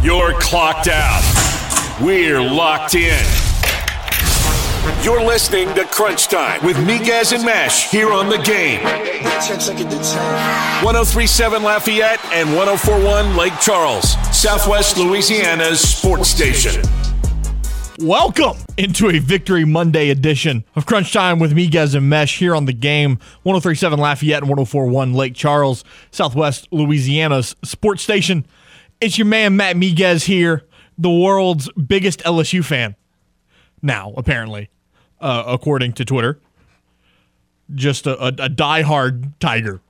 You're clocked out. We're locked in. You're listening to Crunch Time with Miguez and Mesh here on the game. 1037 Lafayette and 1041 Lake Charles, Southwest Louisiana's sports station. Welcome into a Victory Monday edition of Crunch Time with Miguez and Mesh here on the game 1037 Lafayette and 1041 Lake Charles, Southwest Louisiana's sports station. It's your man Matt Miguez here, the world's biggest LSU fan. Now, apparently, uh, according to Twitter, just a, a, a diehard Tiger.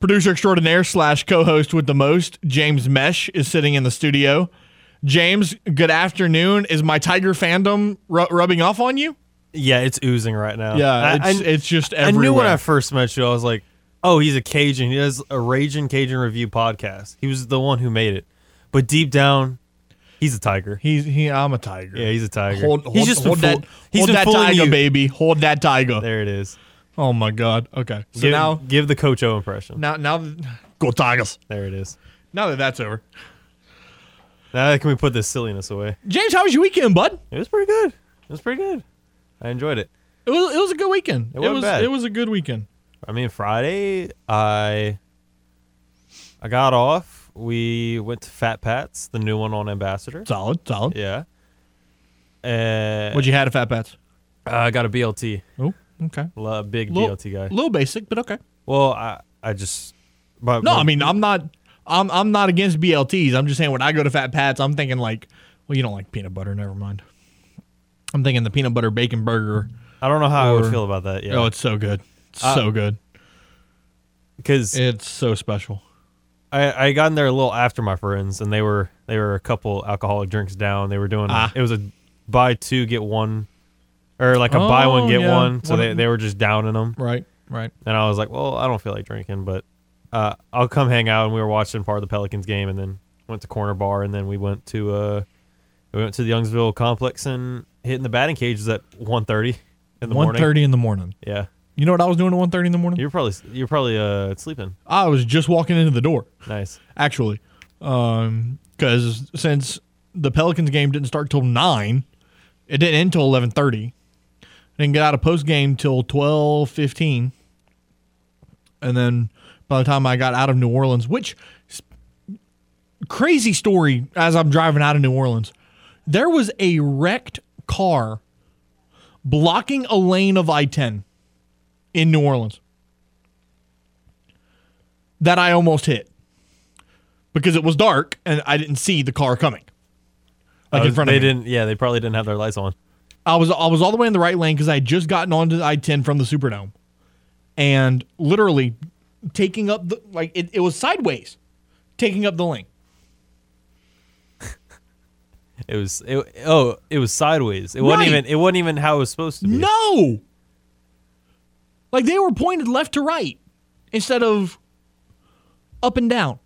Producer extraordinaire slash co-host with the most, James Mesh, is sitting in the studio. James, good afternoon. Is my Tiger fandom ru- rubbing off on you? Yeah, it's oozing right now. Yeah, I, it's, I, it's just I knew when I first met you, I was like, oh, he's a Cajun. He does a Raging Cajun Review podcast. He was the one who made it. But deep down, he's a tiger. he's he. I'm a tiger. Yeah, he's a tiger. Hold, hold, he's just hold that. fool- he's hold that tiger, you. baby. Hold that tiger. There it is. Oh my God. Okay. So give, now, give the Coach O impression. now, now, that- go Tigers. There it is. Now that that's over, Now can we put this silliness away? James, how was your weekend, bud? It was pretty good. It was pretty good. I enjoyed it. It was. It was a good weekend. It, wasn't was. bad. It was a good weekend. I mean, Friday, I I got off. We went to Fat Pat's, the new one on Ambassador. Solid. Solid. Yeah. And What'd you had at Fat Pats? Uh, I got a BLT. Oh, okay. A big Little- BLT guy. little basic, but okay. Well, I I just but No, but- I mean I'm not. I'm I'm not against BLTs. I'm just saying when I go to Fat Pat's, I'm thinking like, well, you don't like peanut butter. Never mind. I'm thinking the peanut butter bacon burger. I don't know how I or- would feel about that. Yeah. Oh, it's so good. Uh, so good. because It's so special. I I got in there a little after my friends, and they were they were a couple alcoholic drinks down. They were doing Ah. it was a buy two get one, or like a buy one get yeah. one. So One- they they were just downing them. Right. Right. And I was like, well, I don't feel like drinking, but uh, I'll come hang out. And we were watching part of the Pelicans game, and then went to Corner Bar, and then we went to uh, we went to the Youngsville complex and hitting the batting cages at 1.30 in the One morning. thirty in the morning. Yeah, You know what I was doing at one thirty in the morning? you're probably you're probably uh sleeping. I was just walking into the door. Nice. actually, because since the Pelicans game didn't start till nine, it didn't end till eleven thirty. Didn't get out of post game till twelve fifteen, and then by the time I got out of New Orleans, which crazy story as I'm driving out of New Orleans, there was a wrecked car blocking a lane of I ten in New Orleans that I almost hit because it was dark and I didn't see the car coming. Like in Uh, front they of me. didn't. Yeah, they probably didn't have their lights on. I was I was all the way in the right lane because I had just gotten onto the I-10 from the Superdome, and literally taking up the like it, it was sideways, taking up the lane. It was. It, oh, it was sideways. It wasn't even. It wasn't even how it was supposed to be. No, like they were pointed left to right instead of up and down.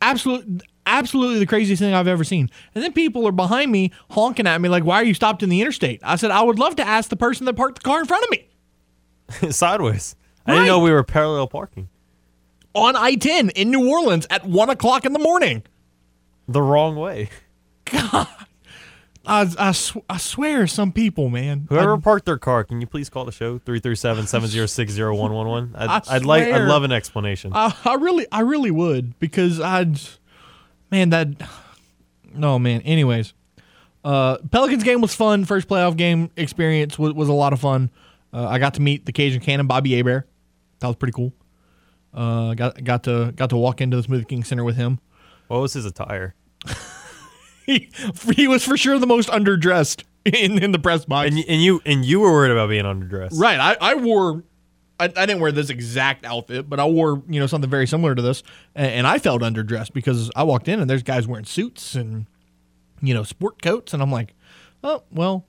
Absolute, absolutely the craziest thing I've ever seen. And then people are behind me honking at me like, "Why are you stopped in the interstate?" I said, "I would love to ask the person that parked the car in front of me sideways. I didn't know we were parallel parking. on I-10 in New Orleans at one o'clock in the morning." The wrong way. God, I, I, sw- I swear, some people, man. Whoever I- parked their car, can you please call the show 337-706-0111? I'd, I'd like. I'd love an explanation. I, I really, I really would because I'd, man, that, no, man. Anyways, uh, Pelicans game was fun. First playoff game experience was, was a lot of fun. Uh, I got to meet the Cajun Cannon, Bobby Hebert. That was pretty cool. Uh, got got to got to walk into the Smoothie King Center with him. what was his attire? He, he was for sure the most underdressed in, in the press box. And and you and you were worried about being underdressed. Right. I, I wore I, I didn't wear this exact outfit, but I wore, you know, something very similar to this. And, and I felt underdressed because I walked in and there's guys wearing suits and, you know, sport coats. And I'm like, oh, well,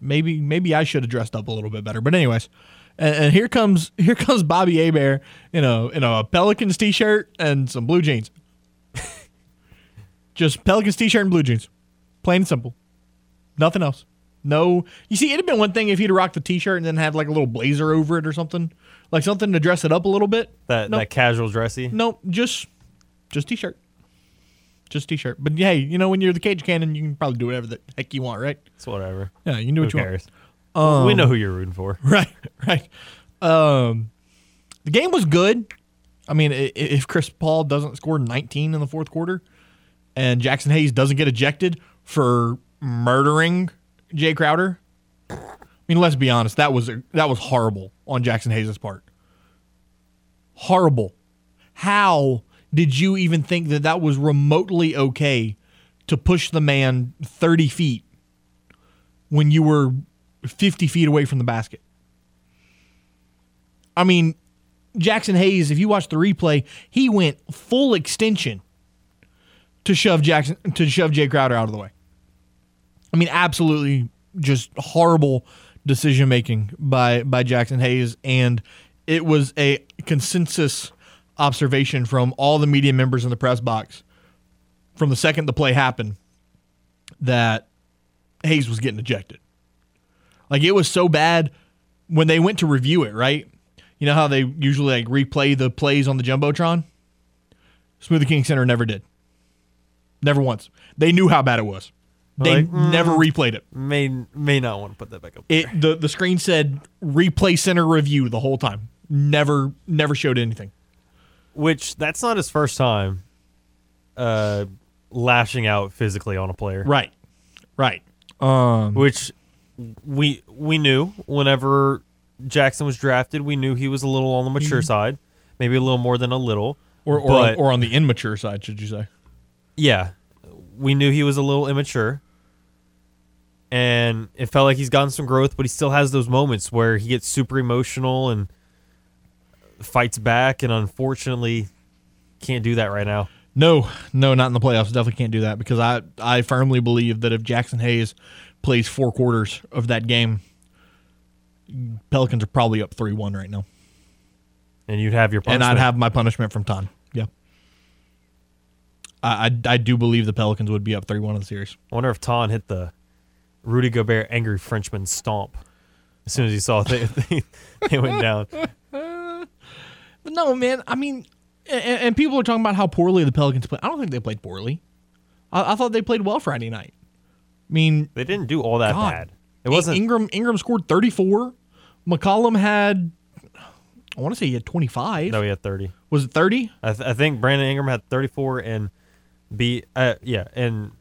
maybe maybe I should have dressed up a little bit better. But anyways, and, and here comes here comes Bobby Hebert, you know, in a Pelicans t-shirt and some blue jeans. Just Pelicans t-shirt and blue jeans. Plain and simple. Nothing else. No, you see, it'd have been one thing if he'd rocked the t-shirt and then had like a little blazer over it or something, like something to dress it up a little bit. That Nope. that casual dressy. Nope, just just t-shirt. Just t-shirt. But hey, you know when you're the Cajun Cannon, you can probably do whatever the heck you want, right? It's whatever. Yeah, you can do Who what you cares? want. we know who you're rooting for. Right, right. Um, the game was good. I mean, if Chris Paul doesn't score 19 in the fourth quarter, and Jaxson Hayes doesn't get ejected for murdering Jae Crowder, I mean, let's be honest, that was that was horrible on Jaxson Hayes' part. Horrible. How did you even think that that was remotely okay to push the man 30 feet when you were 50 feet away from the basket? I mean, Jaxson Hayes, if you watch the replay, he went full extension to shove Jackson to shove Jae Crowder out of the way. I mean, absolutely just horrible decision making by by Jaxson Hayes, and it was a consensus observation from all the media members in the press box from the second the play happened that Hayes was getting ejected. Like it was so bad when they went to review it, right? You know how they usually like replay the plays on the jumbotron. Smoothie King Center never did. Never once. They knew how bad it was. They Like, mm. never replayed it. May may not want to put that back up. It the the screen said replay center review the whole time. Never never showed anything. Which that's not his first time uh lashing out physically on a player. Right. Right. Um Which we we knew whenever Jaxson was drafted, we knew he was a little on the mature side, maybe a little more than a little. or or, but- or on the immature side, should you say? Yeah, we knew he was a little immature, and it felt like he's gotten some growth, but he still has those moments where he gets super emotional and fights back, and unfortunately, can't do that right now. No, no, not in the playoffs. Definitely can't do that because I, I firmly believe that if Jaxson Hayes plays four quarters of that game, Pelicans are probably up three one right now, And you'd have your and. I'd have my punishment from Ton. Yeah, I, I, I do believe the Pelicans would be up three one in the series. I wonder if Ton hit the Rudy Gobert angry Frenchman stomp as soon as he saw they they, they went down. But no, man. I mean, and, and people are talking about how poorly the Pelicans played. I don't think they played poorly. I, I thought they played well Friday night. I mean, They didn't do all that God. bad. It wasn't. Ingram. Ingram scored thirty four. McCollum had, I want to say he had twenty five. no, he had thirty. Was it thirty? I, th- I think Brandon Ingram had 34 and B uh, yeah, and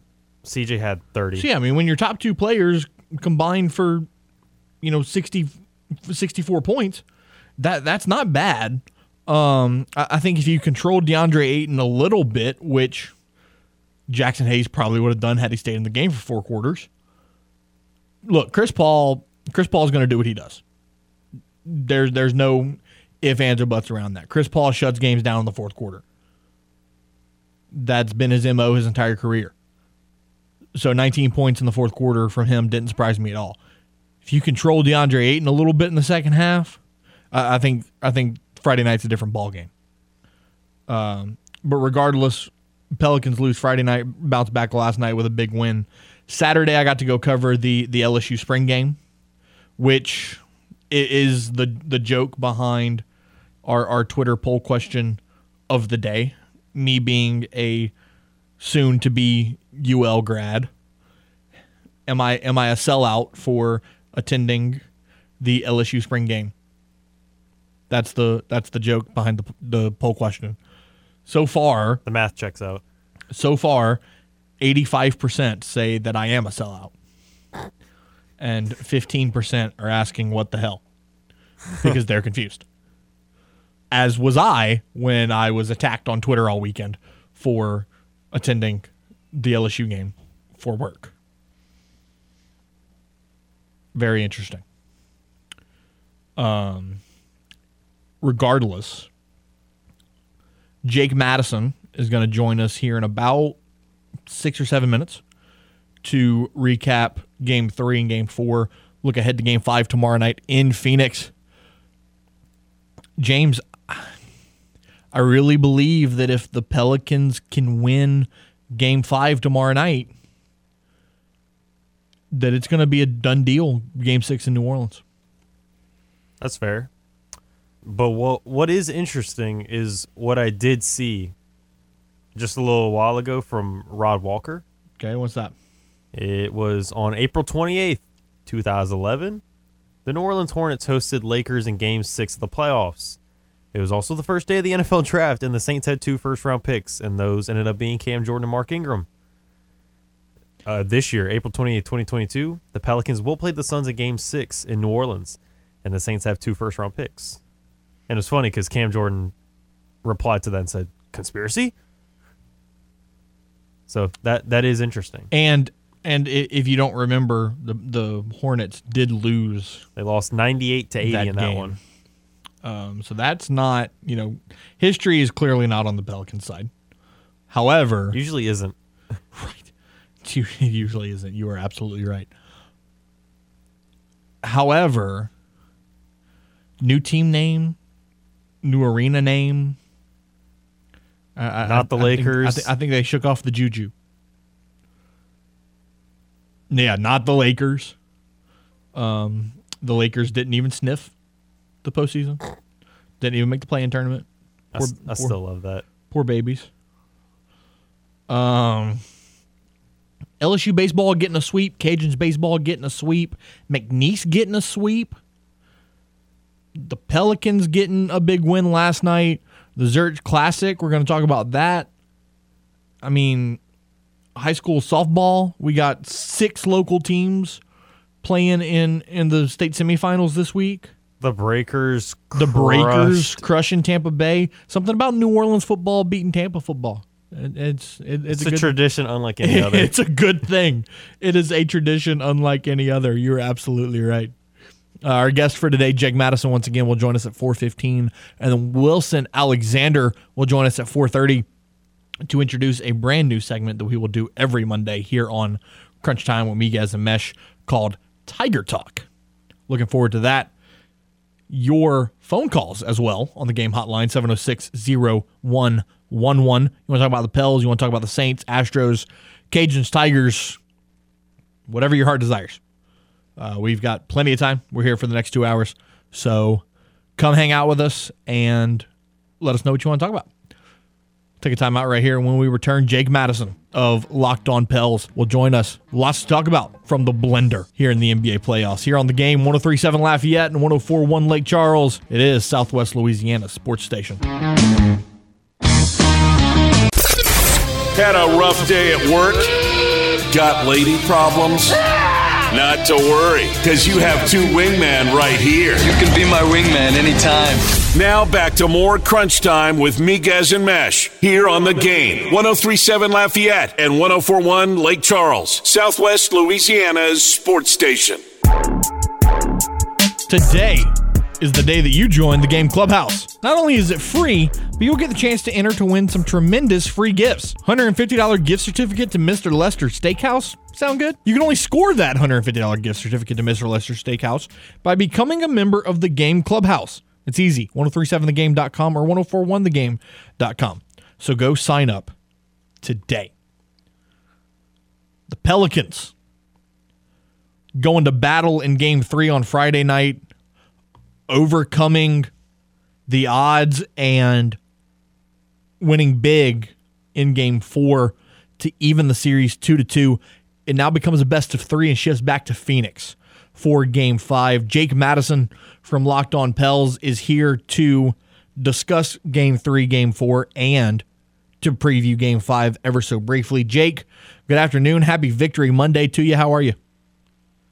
CJ had 30. So yeah, I mean, when your top two players combined for, you know, 60, 64 points, that that's not bad. Um, I, I think if you controlled DeAndre Ayton a little bit, which Jaxson Hayes probably would have done had he stayed in the game for four quarters. Look, Chris Paul, Chris Paul is going to do what he does. There's there's no if ands or buts around that. Chris Paul shuts games down in the fourth quarter. That's been his mo his entire career. So 19 points in the fourth quarter from him didn't surprise me at all. If you control DeAndre Ayton a little bit in the second half, I think I think Friday night's a different ball game. Um, but regardless, Pelicans lose Friday night, bounce back last night with a big win. Saturday, I got to go cover the the LSU spring game, which is the the joke behind our our Twitter poll question of the day. Me being a soon to be UL grad. Am I am I a sellout for attending the LSU spring game? That's the that's the joke behind the the poll question. So far, The math checks out. so far, 85% say that I am a sellout. And 15% are asking what the hell because they're confused. As was I when I was attacked on Twitter all weekend for attending the LSU game for work. Very interesting. Um, regardless, Jake Madison is going to join us here in about six or seven minutes to recap game three and game four. Look ahead to game five tomorrow night in Phoenix. James, I really believe that if the Pelicans can win game five tomorrow night, that it's going to be a done deal game six in New Orleans. That's fair. But what what is interesting is what I did see just a little while ago from Rod Walker. Okay, what's that? It was on April 28th, 2011. The New Orleans Hornets hosted Lakers in Game 6 of the playoffs. It was also the first day of the NFL draft, and the Saints had two first round picks, and those ended up being Cam Jordan and Mark Ingram. Uh, this year, April 28th, 2022, the Pelicans will play the Suns in Game 6 in New Orleans, and the Saints have two first round picks. And it's funny because Cam Jordan replied to that and said, Conspiracy? So that that is interesting. And and if you don't remember, the the Hornets did lose They lost 98 to 80 That in that game. one. Um, so that's not, you know, history is clearly not on the Pelican side. However, Usually isn't. right, it usually isn't. You are absolutely right. However, new team name, new arena name. I- I- Not the I think- I, Lakers. I think they shook off the juju. Yeah, not the Lakers. Um, the Lakers didn't even sniff the postseason. Didn't even make the play-in tournament. I, Poor- s- I poor- still love that. Poor babies. Um, LSU baseball getting a sweep. Cajuns baseball getting a sweep. McNeese getting a sweep. The Pelicans getting a big win last night. The Zurich Classic. We're going to talk about that. I mean, high school softball. We got six local teams playing in in the state semifinals this week The Breakers. the Breakers crushed. crushing Tampa Bay. Something about New Orleans football beating Tampa football. It- it's it, it's, It's a, a good, tradition unlike any other. it's a good thing. It is a tradition unlike any other. You're absolutely right. Uh, our guest for today, Jake Madison, once again will join us at 4:15, and then Wilson Alexander will join us at 4:30 to introduce a brand new segment that we will do every Monday here on Crunch Time with Miguez and Mesh called Tiger Talk. Looking forward to that your phone calls as well on the game hotline 706-0111. You want to talk about the Pels, you want to talk about the Saints, Astros, Cajuns, Tigers, whatever your heart desires. Uh, we've got plenty of time. We're here for the next two hours. So come hang out with us and let us know what you want to talk about. Take a time out right here. And when we return, Jake Madison of Locked On Pels will join us. Lots to talk about from the blender here in the NBA playoffs. Here on the game, 1037 Lafayette and 1041 Lake Charles. It is Southwest Louisiana Sports Station. Had a rough day at work? Got lady problems? Not to worry, because you have two wingmen right here. You can be my wingman anytime. Now back to more crunch time with Miguez and Mesh here on the game. 1037 Lafayette and 1041 Lake Charles, Southwest Louisiana's sports station. Today is the day that you join the game clubhouse. Not only is it free, but you'll get the chance to enter to win some tremendous free gifts. $150 gift certificate to Mr. Lester Steakhouse. Sound good? You can only score that $150 gift certificate to Mr. Lester Steakhouse by becoming a member of the game clubhouse. It's easy. 1037thegame.com or 1041thegame.com. So go sign up today. The Pelicans going to battle in game three on Friday night, overcoming the odds and winning big in game four to even the series two to two. It now becomes a best of three and shifts back to Phoenix for game five. Jake Madison from Locked On Pels is here to discuss game three, game four, and to preview game five ever so briefly. Jake, good afternoon. Happy Victory Monday to you. How are you?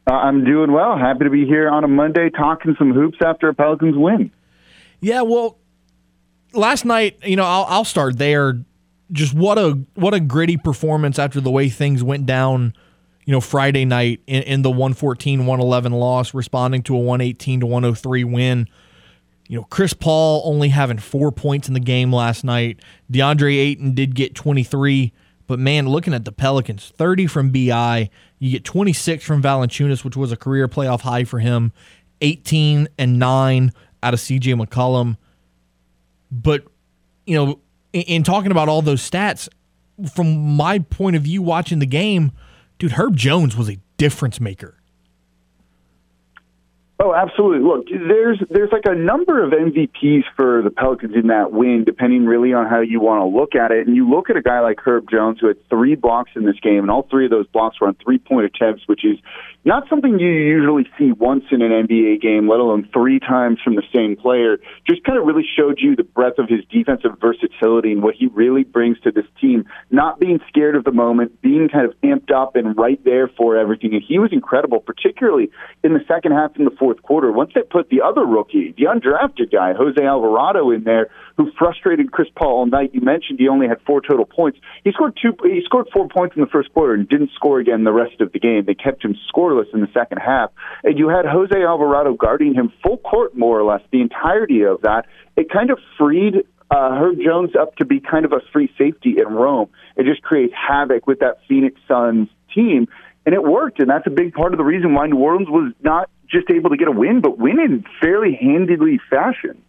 Uh, I'm doing well. Happy to be here on a Monday talking some hoops after a Pelicans win. Yeah, well, last night, you know, I'll, I'll start there. Just what a what a gritty performance after the way things went down, you know, Friday night in, in the 114-111 loss, responding to a 118 to 103 win. You know, Chris Paul only having four points in the game last night. DeAndre Ayton did get 23, but man, looking at the Pelicans, 30 from BI, you get 26 from Valanciunas, which was a career playoff high for him, 18 and 9 out of CJ McCollum. But, you know, in, in talking about all those stats, from my point of view watching the game, dude, Herb Jones was a difference maker. Oh, absolutely. Look, there's there's like a number of MVPs for the Pelicans in that win, depending really on how you want to look at it. And you look at a guy like Herb Jones who had three blocks in this game, and all three of those blocks were on three point attempts, which is not something you usually see once in an NBA game, let alone three times from the same player. Just kind of really showed you the breadth of his defensive versatility and what he really brings to this team. Not being scared of the moment, being kind of amped up and right there for everything. And he was incredible, particularly in the second half in the fourth fourth quarter. Once they put the other rookie, the undrafted guy, Jose Alvarado, in there, who frustrated Chris Paul all night. You mentioned he only had four total points. He scored two. He scored four points in the first quarter and didn't score again the rest of the game. They kept him scoreless in the second half, and you had Jose Alvarado guarding him full court more or less the entirety of that. It kind of freed uh, Herb Jones up to be kind of a free safety in roam. It just creates havoc with that Phoenix Suns team, and it worked. And that's a big part of the reason why New Orleans was not just able to get a win, but win in fairly handedly fashion.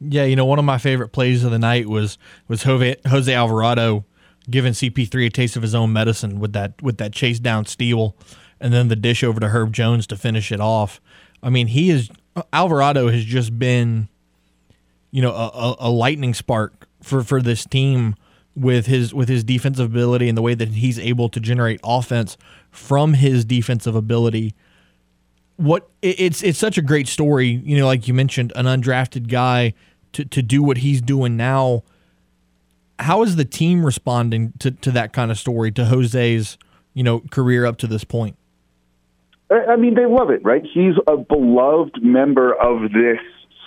Yeah, you know, one of my favorite plays of the night was was Jose, Alvarado giving CP3 a taste of his own medicine with that with that chase down steal, and then the dish over to Herb Jones to finish it off. I mean, he is Alvarado has just been, you know, a, a lightning spark for for this team with his with his defensive ability and the way that he's able to generate offense from his defensive ability what it's it's such a great story. You know, like you mentioned, an undrafted guy to to do what he's doing now. How is the team responding to to that kind of story to Jose's you know career up to this point? I mean, they love it, right? He's a beloved member of this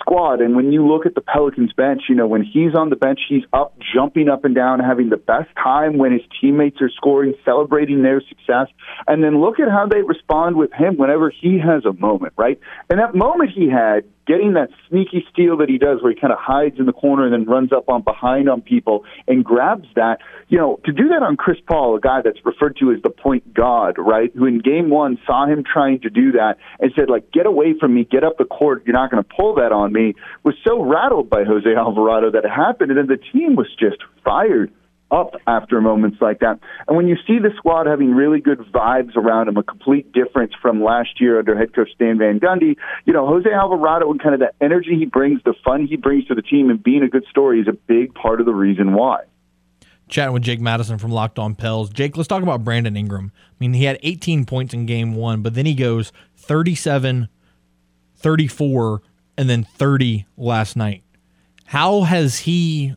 squad. And when you look at the Pelicans bench, you know, when he's on the bench, he's up, jumping up and down, having the best time when his teammates are scoring, celebrating their success. And then look at how they respond with him whenever he has a moment, right? And that moment he had getting that sneaky steal that he does where he kind of hides in the corner and then runs up on behind on people and grabs that, you know, to do that on Chris Paul, a guy that's referred to as the point god, right? Who in game one saw him trying to do that and said, like, get away from me, get up the court, you're not going to pull that on me, was so rattled by Jose Alvarado that it happened. And then the team was just fired up after moments like that. And when you see the squad having really good vibes around them, a complete difference from last year under head coach Stan Van Gundy, you know, Jose Alvarado and kind of the energy he brings, the fun he brings to the team, and being a good story is a big part of the reason why. Chatting with Jake Madison from Locked On Pels. Jake, let's talk about Brandon Ingram. I mean, he had 18 points in game one, but then he goes 37, 34, and then 30 last night. How has he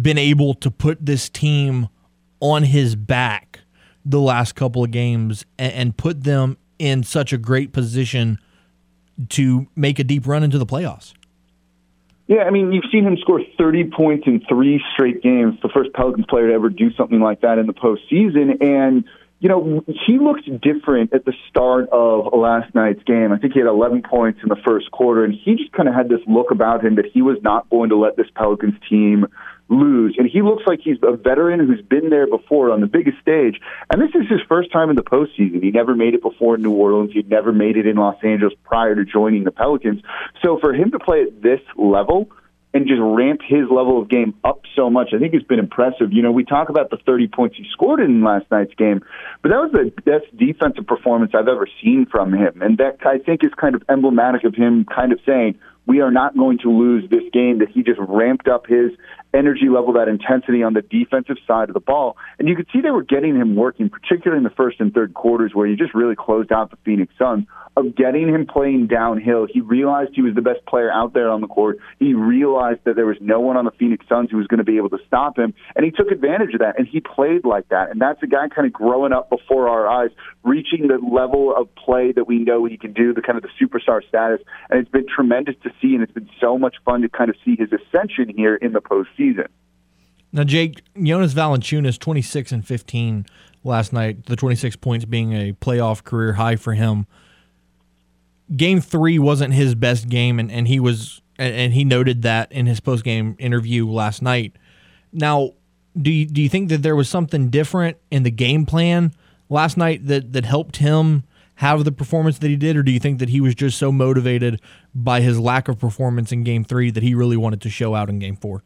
been able to put this team on his back the last couple of games and, and put them in such a great position to make a deep run into the playoffs. Yeah, I mean, you've seen him score 30 points in three straight games, the first Pelicans player to ever do something like that in the postseason. And, you know, he looked different at the start of last night's game. I think he had 11 points in the first quarter, and he just kind of had this look about him that he was not going to let this Pelicans team lose. And he looks like he's a veteran who's been there before on the biggest stage. And this is his first time in the postseason. He never made it before in New Orleans. He'd never made it in Los Angeles prior to joining the Pelicans. So for him to play at this level, and just ramp his level of game up so much. I think it's been impressive. You know, we talk about the 30 points he scored in last night's game, but that was the best defensive performance I've ever seen from him. And that I think is kind of emblematic of him kind of saying, we are not going to lose this game, that he just ramped up his energy level, that intensity on the defensive side of the ball. And you could see they were getting him working, particularly in the first and third quarters where he just really closed out the Phoenix Suns of getting him playing downhill. He realized he was the best player out there on the court. He realized that there was no one on the Phoenix Suns who was going to be able to stop him, and he took advantage of that, and he played like that. And that's a guy kind of growing up before our eyes, reaching the level of play that we know he can do, the kind of the superstar status. And it's been tremendous to see, and it's been so much fun to kind of see his ascension here in the postseason. Now, Jake, Jonas Valanciunas, 26 and 15 last night, the 26 points being a playoff career high for him game three wasn't his best game, and, and he was and he noted that in his post game interview last night. Now, do you, do you think that there was something different in the game plan last night that that helped him have the performance that he did, or do you think that he was just so motivated by his lack of performance in game three that he really wanted to show out in game four?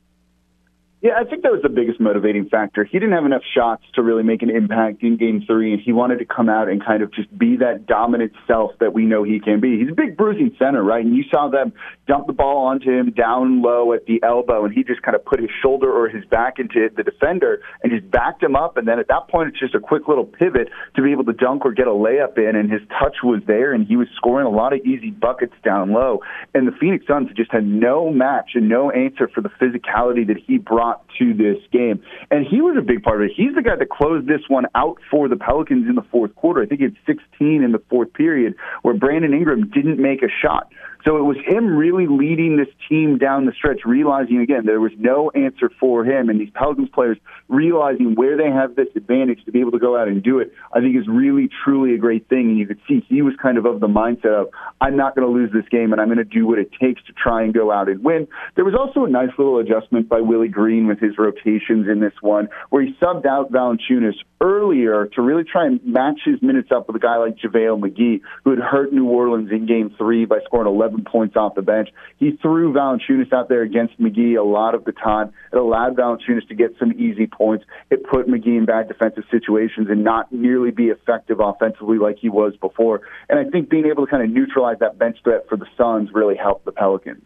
Yeah, I think that was the biggest motivating factor. He didn't have enough shots to really make an impact in game three, and he wanted to come out and kind of just be that dominant self that we know he can be. He's a big bruising center, right? And you saw them dump the ball onto him down low at the elbow, and he just kind of put his shoulder or his back into the defender and just backed him up. And then at that point, it's just a quick little pivot to be able to dunk or get a layup in, and his touch was there, and he was scoring a lot of easy buckets down low. And the Phoenix Suns just had no match and no answer for the physicality that he brought to this game. And he was a big part of it. He's the guy that closed this one out for the Pelicans in the fourth quarter. I think it's 16 in the fourth period where Brandon Ingram didn't make a shot. So it was him really leading this team down the stretch, realizing again there was no answer for him, and these Pelicans players realizing where they have this advantage to be able to go out and do it. I think is really truly a great thing, and you could see he was kind of of the mindset of I'm not going to lose this game, and I'm going to do what it takes to try and go out and win. There was also a nice little adjustment by Willie Green with his rotations in this one, where he subbed out Valanciunas earlier to really try and match his minutes up with a guy like JaVale McGee, who had hurt New Orleans in Game Three by scoring 11 11 points off the bench. He threw Valanciunas out there against McGee a lot of the time. It allowed Valanciunas to get some easy points. It put McGee in bad defensive situations and not nearly be effective offensively like he was before. And I think being able to kind of neutralize that bench threat for the Suns really helped the Pelicans.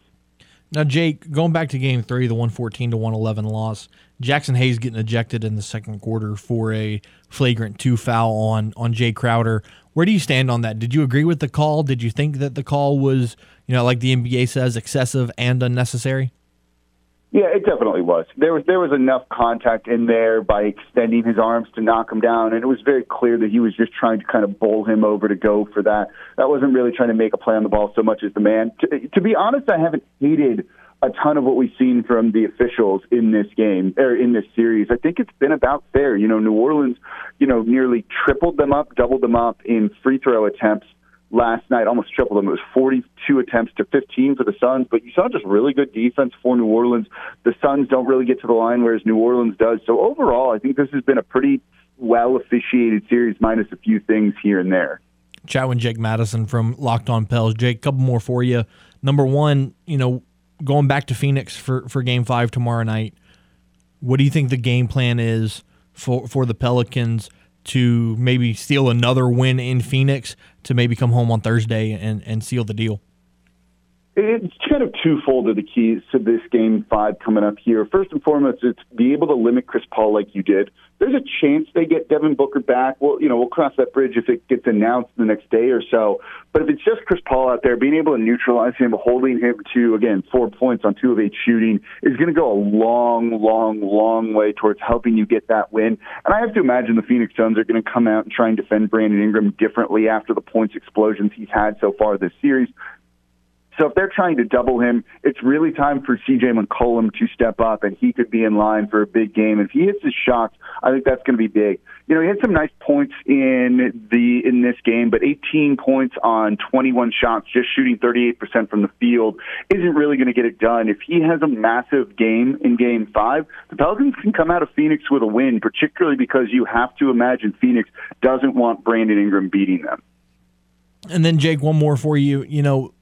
Now, Jake, going back to game three, the 114 to 111 loss, Jaxson Hayes getting ejected in the second quarter for a flagrant two foul on, on Jae Crowder. Where do you stand on that? Did you agree with the call? Did you think that the call was, you know, like the NBA says, excessive and unnecessary? Yeah, it definitely was. There was there was enough contact in there by extending his arms to knock him down, and it was very clear that he was just trying to kind of bowl him over to go for that. That wasn't really trying to make a play on the ball so much as the man. To, to be honest, I haven't hated a ton of what we've seen from the officials in this game or in this series. I think it's been about fair. You know, New Orleans, you know, nearly tripled them up, doubled them up in free throw attempts last night, almost tripled them. It was 42 attempts to 15 for the Suns, but you saw just really good defense for New Orleans. The Suns don't really get to the line, whereas New Orleans does. So overall, I think this has been a pretty well officiated series, minus a few things here and there. Chat with Jake Madison from Locked On Pels. Jake, couple more for you. Number one, you know, going back to Phoenix for, for game five tomorrow night, what do you think the game plan is for, for the Pelicans to maybe steal another win in Phoenix to maybe come home on Thursday and, and seal the deal? It's kind of twofold of the keys to this game five coming up here. First and foremost, it's be able to limit Chris Paul like you did. There's a chance they get Devin Booker back. Well, you know, we'll cross that bridge if it gets announced the next day or so. But if it's just Chris Paul out there, being able to neutralize him, holding him to, again, four points on two of eight shooting is going to go a long, long, long way towards helping you get that win. And I have to imagine the Phoenix Suns are going to come out and try and defend Brandon Ingram differently after the points explosions he's had so far this series. So if they're trying to double him, it's really time for CJ McCollum to step up, and he could be in line for a big game. If he hits his shots, I think that's going to be big. You know, he had some nice points in the in this game, but 18 points on 21 shots, just shooting 38% from the field, isn't really going to get it done. If he has a massive game in Game Five, the Pelicans can come out of Phoenix with a win, particularly because you have to imagine Phoenix doesn't want Brandon Ingram beating them. And then Jake, one more for you. You know,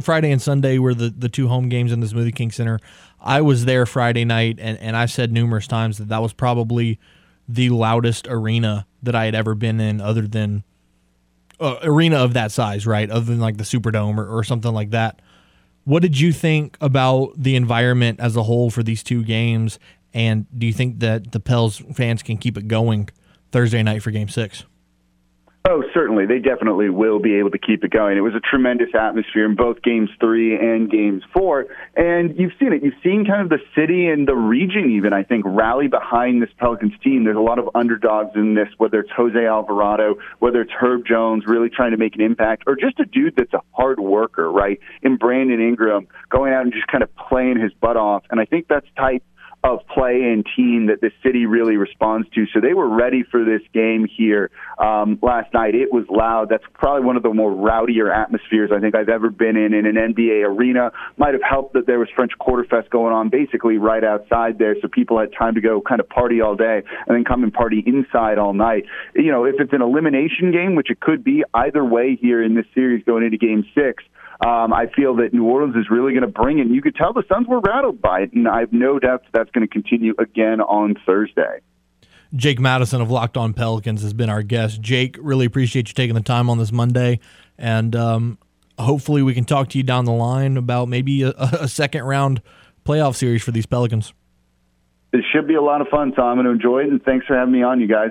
Friday and Sunday were the, the two home games in the Smoothie King Center. I was there Friday night, and, and I said numerous times that that was probably the loudest arena that I had ever been in, other than uh, arena of that size, right? Other than like the Superdome or, or something like that. What did you think about the environment as a whole for these two games? And do you think that the Pels fans can keep it going Thursday night for Game Six? Oh, certainly. They definitely will be able to keep it going. It was a tremendous atmosphere in both games three and games four. And you've seen it. You've seen kind of the city and the region, even, I think, rally behind this Pelicans team. There's a lot of underdogs in this, whether it's Jose Alvarado, whether it's Herb Jones really trying to make an impact, or just a dude that's a hard worker, right? In Brandon Ingram, going out and just kind of playing his butt off. And I think that's type of play and team that the city really responds to. So they were ready for this game here um, last night. It was loud. That's probably one of the more rowdier atmospheres I think I've ever been in in an NBA arena. Might have helped that there was French Quarter Fest going on basically right outside there, so people had time to go kind of party all day and then come and party inside all night. You know, if it's an elimination game, which it could be either way here in this series going into Game Six. Um, I feel that New Orleans is really going to bring it. And you could tell the Suns were rattled by it, and I have no doubt that that's going to continue again on Thursday. Jake Madison of Locked On Pelicans has been our guest. Jake, really appreciate you taking the time on this Monday, and um, hopefully we can talk to you down the line about maybe a, a second round playoff series for these Pelicans. It should be a lot of fun, so I'm going to enjoy it, and thanks for having me on, you guys.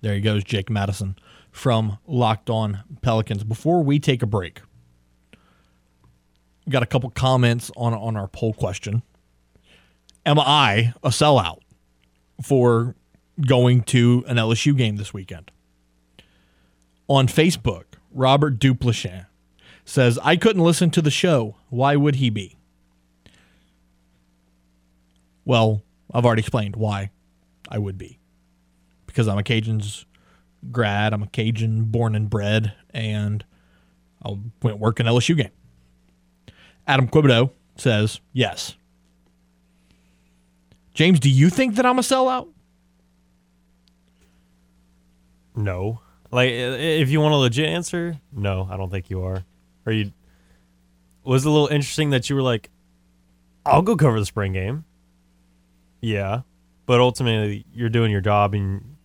There he goes, Jake Madison from Locked On Pelicans. Before we take a break, got a couple comments on on our poll question. Am I a sellout for going to an LSU game this weekend? On Facebook, Robert Duplichin says, I couldn't listen to the show. Why would he be? Well, I've already explained why I would be. Because I'm a Cajuns grad, I'm a Cajun born and bred, and I went work an LSU game. Adam Quibido says, yes. James, do you think that I'm a sellout? No. Like, if you want a legit answer, no, I don't think you are. Or you was a little interesting that you were like, I'll go cover the spring game. Yeah, but ultimately you're doing your job and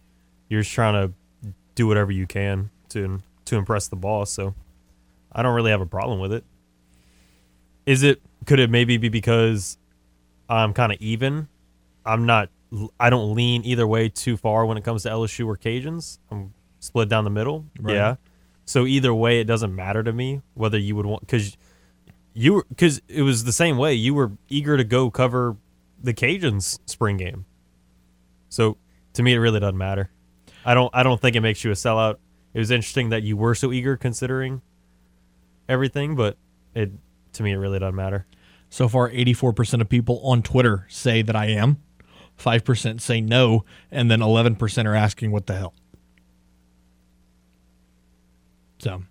you're just trying to do whatever you can to to impress the boss. So I don't really have a problem with it. Is it? Could it maybe be because I'm kind of even? I'm not. I don't lean either way too far when it comes to LSU or Cajuns. I'm split down the middle. Right. Yeah. So either way, it doesn't matter to me whether you would want because you were because it was the same way. You were eager to go cover the Cajuns spring game. So to me, it really doesn't matter. I don't. I don't think it makes you a sellout. It was interesting that you were so eager considering everything, but it to me it really doesn't matter. So far, 84% of people on Twitter say that I am. 5% say no, and then 11% are asking what the hell. So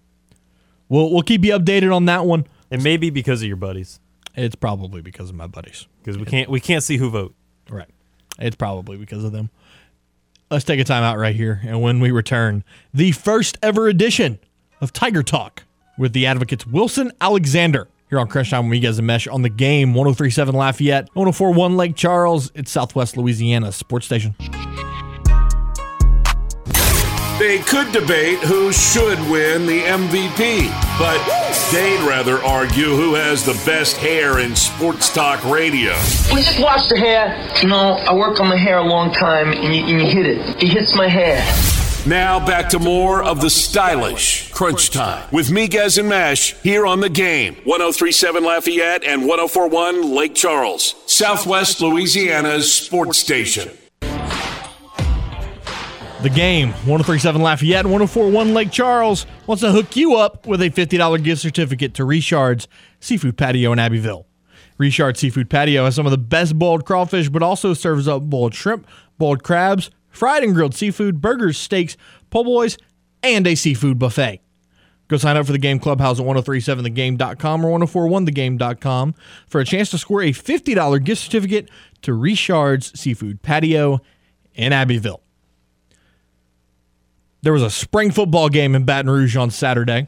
we'll we'll keep you updated on that one. It may be because of your buddies, It's probably because of my buddies. because we can't we can't see who vote. Right. It's probably because of them. Let's take a time out right here. And when we return, the first ever edition of Tiger Talk with the advocates Wilson Alexander here on Crunch Time with Miguez and Mesh on the game 1037 Lafayette, 1041 Lake Charles. It's Southwest Louisiana Sports Station. They could debate who should win the MVP, but they'd rather argue who has the best hair in sports talk radio. We just wash the hair. You know, I work on my hair a long time, and you, and you hit it. It hits my hair. Now back to more of the stylish crunch time with Miguez and Mesh here on the game. 1037 Lafayette and 1041 Lake Charles, Southwest Louisiana's sports station. The game 1037 Lafayette and 1041 Lake Charles wants to hook you up with a $50 gift certificate to Richard's Seafood Patio in Abbeville. Richard Seafood Patio has some of the best boiled crawfish, but also serves up boiled shrimp, boiled crabs, fried and grilled seafood, burgers, steaks, po' boys, and a seafood buffet. Go sign up for the game clubhouse at 1037thegame.com or 1041thegame.com for a chance to score a $50 gift certificate to Richard's Seafood Patio in Abbeville. There was a spring football game in Baton Rouge on Saturday.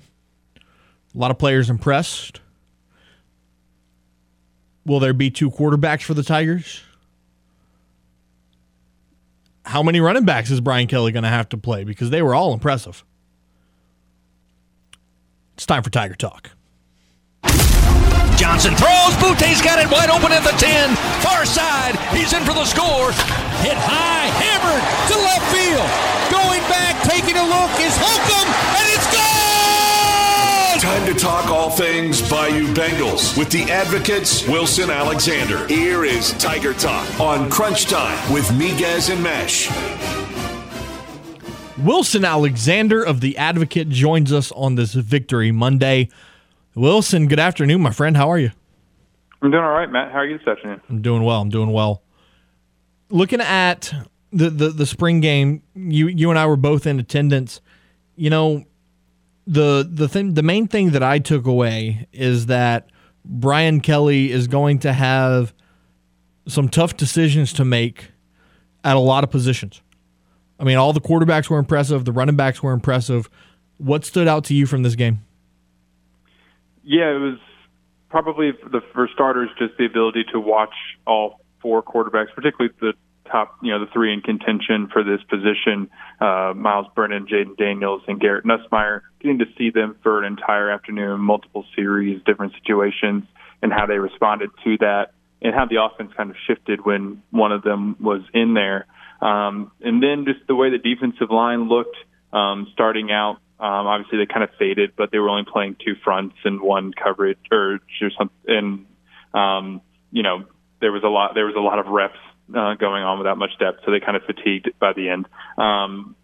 A lot of players impressed. Will there be two quarterbacks for the Tigers? How many running backs is Brian Kelly going to have to play? Because they were all impressive. It's time for Tiger Talk. Johnson throws. Butte's got it wide open at the 10. Far side. He's in for the score. Hit high. Hammered to left field. Going back, taking a look is Holcomb, to talk all things Bayou Bengals with the advocates Wilson Alexander. Here is Tiger Talk on Crunch Time with Miguez and Mesh. Wilson Alexander of The Advocate joins us on this Victory Monday. Wilson, good afternoon, my friend. How are you? I'm doing all right, Matt. How are you this afternoon? I'm doing well. I'm doing well. Looking at the, the, the spring game, you you and I were both in attendance. You know, the the thing the main thing that I took away is that Brian Kelly is going to have some tough decisions to make at a lot of positions. I mean, all the quarterbacks were impressive, the running backs were impressive. What stood out to you from this game? Yeah, it was probably the for starters just the ability to watch all four quarterbacks, particularly the top, you know, the three in contention for this position, uh, Myles Brennan, Jayden Daniels, and Garrett Nussmeier, getting to see them for an entire afternoon, multiple series, different situations, and how they responded to that, and how the offense kind of shifted when one of them was in there. Um, and then just the way the defensive line looked um, starting out. Um, obviously, they kind of faded, but they were only playing two fronts and one coverage or, or something. And um, you know, there was a lot. There was a lot of reps uh, going on without much depth, so they kind of fatigued by the end. Um,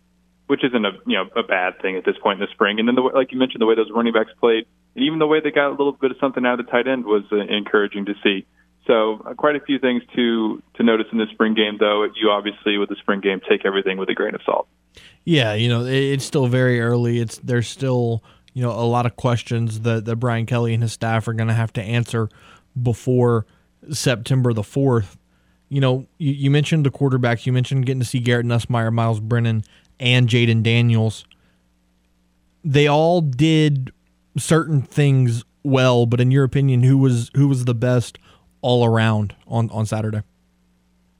which isn't a you know a bad thing at this point in the spring. And then the like you mentioned, the way those running backs played, and even the way they got a little bit of something out of the tight end was uh, encouraging to see. So uh, quite a few things to to notice in the spring game, though. You obviously with the spring game take everything with a grain of salt. Yeah, you know it's still very early. It's there's still you know a lot of questions that that Brian Kelly and his staff are going to have to answer before September the fourth. You know, you, you mentioned the quarterbacks. You mentioned getting to see Garrett Nussmeier, Myles Brennan, and Jayden Daniels. They all did certain things well, but in your opinion, who was who was the best all around on on Saturday?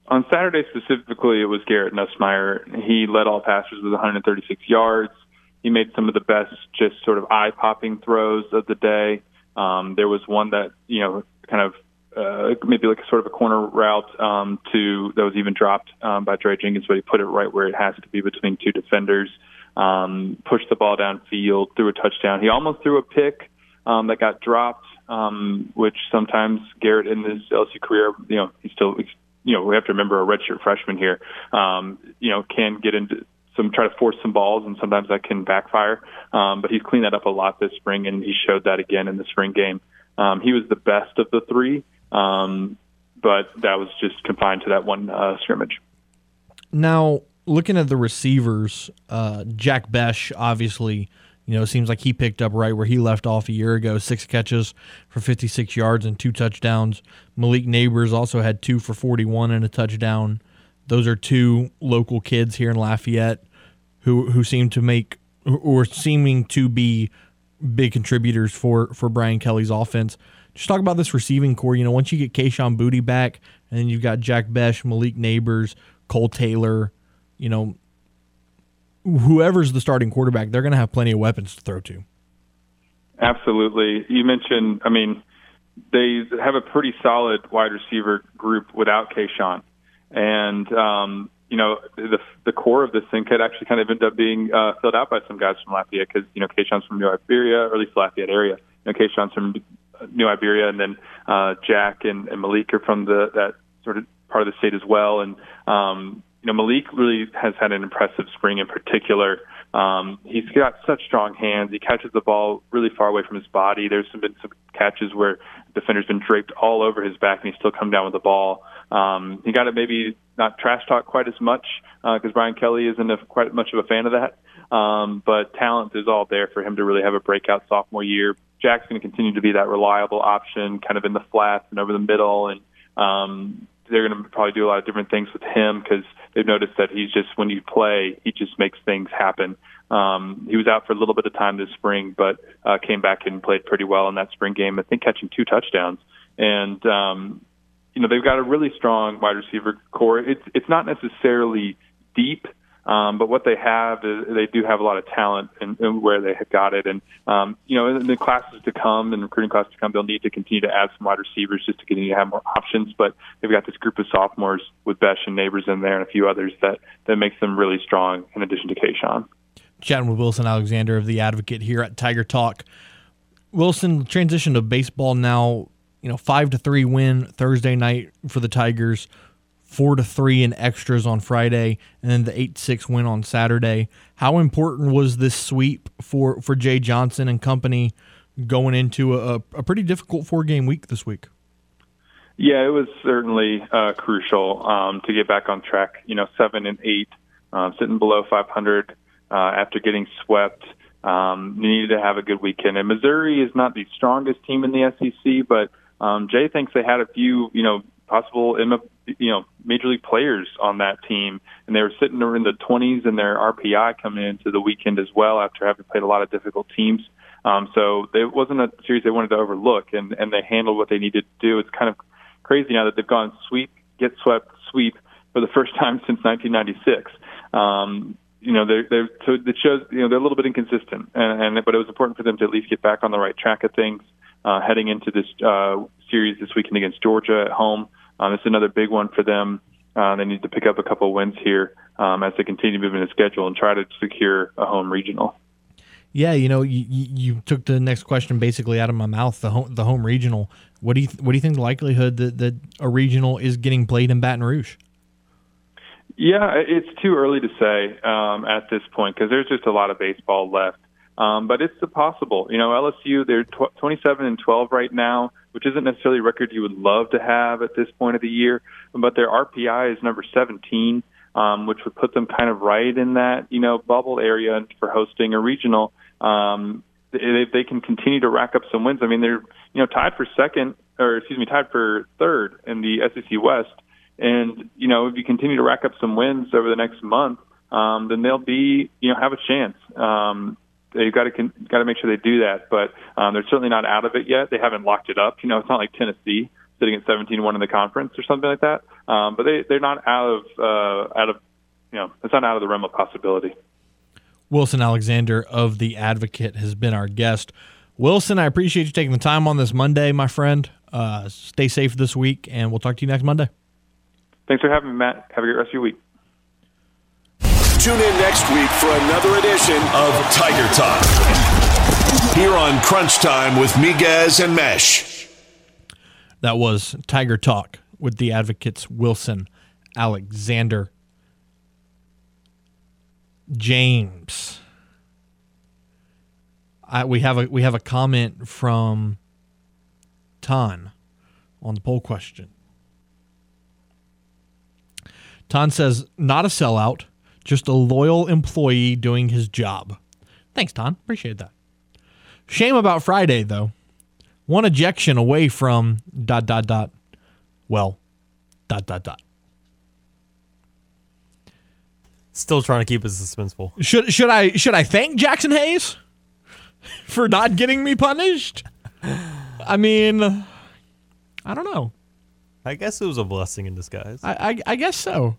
On Saturday specifically, it was Garrett Nussmeier. He led all passers with 136 yards. He made some of the best, just sort of eye popping throws of the day. Um, there was one that you know kind of uh, maybe like a sort of a corner route um, to that was even dropped um, by Jaray Jenkins, but he put it right where it has to be between two defenders. Um, pushed the ball downfield, threw a touchdown. He almost threw a pick um, that got dropped, um, which sometimes Garrett in his LSU career, you know, he's still, you know, we have to remember a redshirt freshman here, um, you know, can get into some try to force some balls, and sometimes that can backfire. Um, but he's cleaned that up a lot this spring, and he showed that again in the spring game. Um, he was the best of the three. Um, but that was just confined to that one uh, scrimmage. Now, looking at the receivers, uh, Jack Besh obviously, you know, seems like he picked up right where he left off a year ago. Six catches for 56 yards and two touchdowns. Malik Nabers also had two for 41 and a touchdown. Those are two local kids here in Lafayette who who seem to make or seeming to be big contributors for for Brian Kelly's offense just talk about this receiving core. You know, once you get Kayshon Boutte back, and then you've got Jack Besh, Malik Nabers, Kole Taylor, you know, whoever's the starting quarterback, they're going to have plenty of weapons to throw to. Absolutely. You mentioned, I mean, they have a pretty solid wide receiver group without Kayshon. And, um, you know, the the core of this thing could actually kind of end up being uh, filled out by some guys from Lafayette because, you know, Kayshon's from New Iberia, or at least Lafayette area. You know, Kayshon's from New Iberia, and then uh, Jack and, and Malik are from the that sort of part of the state as well. And um, you know, Malik really has had an impressive spring in particular. Um, he's got such strong hands. He catches the ball really far away from his body. There's been some catches where the defender's been draped all over his back, and he's still come down with the ball. Um, he got to maybe not trash talk quite as much because uh, Brian Kelly isn't a, quite much of a fan of that. Um, but talent is all there for him to really have a breakout sophomore year. Jack's going to continue to be that reliable option, kind of in the flats and over the middle, and um, they're going to probably do a lot of different things with him because they've noticed that he's just when you play, he just makes things happen. Um, he was out for a little bit of time this spring, but uh, came back and played pretty well in that spring game. I think catching two touchdowns, and um, you know they've got a really strong wide receiver core. It's it's not necessarily deep um, but what they have is they do have a lot of talent in where they have got it. And, um, you know, in the classes to come and recruiting classes to come, they'll need to continue to add some wide receivers just to continue to have more options. But they've got this group of sophomores with Besh and Nabers in there and a few others that, that makes them really strong in addition to Kayshon. Chatting with Wilson Alexander of The Advocate here at Tiger Talk. Wilson, transition to baseball now, you know, 5 to 3 win Thursday night for the Tigers four to three in extras on Friday, and then the eight six win on Saturday. How important was this sweep for for Jay Johnson and company going into a, a pretty difficult four game week this week? Yeah, it was certainly uh, crucial um, to get back on track. You know, seven and eight, um, sitting below 500 uh, after getting swept. Um, you needed to have a good weekend. And Missouri is not the strongest team in the SEC, but um, Jay thinks they had a few, you know, possible you know major league players on that team, and they were sitting in the 20s in their RPI coming into the weekend as well after having played a lot of difficult teams. Um, so it wasn't a series they wanted to overlook, and and they handled what they needed to do. It's kind of crazy now that they've gone sweep, get swept, sweep for the first time since 1996. Um, you know, they're, they're so it shows you know they're a little bit inconsistent, and, and but it was important for them to at least get back on the right track of things uh, heading into this uh, series this weekend against Georgia at home. Um, it's another big one for them. Uh, they need to pick up a couple wins here um, as they continue moving the schedule and try to secure a home regional. Yeah, you know, you, you took the next question basically out of my mouth. The home, the home regional. What do you what do you think the likelihood that, that a regional is getting played in Baton Rouge? Yeah, it's too early to say um, at this point because there's just a lot of baseball left. Um, but it's possible. You know, LSU they're tw- 27 and 12 right now, which isn't necessarily a record you would love to have at this point of the year. But their RPI is number 17, um, which would put them kind of right in that you know bubble area for hosting a regional. Um, if they can continue to rack up some wins, I mean they're you know tied for second or excuse me tied for third in the SEC West and you know, if you continue to rack up some wins over the next month, um, then they'll be you know have a chance. Um, they've got to got to make sure they do that, but um, they're certainly not out of it yet. They haven't locked it up. You know, it's not like Tennessee sitting at 17-1 in the conference or something like that. Um, but they they're not out of uh, out of you know it's not out of the realm of possibility. Wilson Alexander of the Advocate has been our guest. Wilson, I appreciate you taking the time on this Monday, my friend. Uh, stay safe this week, and we'll talk to you next Monday. Thanks for having me, Matt. Have a great rest of your week. Tune in next week for another edition of Tiger Talk. Here on Crunch Time with Miguez and Mesh. That was Tiger Talk with the advocates Wilson, Alexander, James. I, we have a we have a comment from Ton on the poll question. Ton says, not a sellout, just a loyal employee doing his job. Thanks, Ton. Appreciate that. Shame about Friday, though. One ejection away from dot dot dot. Well, dot dot dot. Still trying to keep it suspenseful. Should should I should I thank Jaxson Hayes for not getting me punished? I mean, I don't know. I guess it was a blessing in disguise. I, I, I guess so.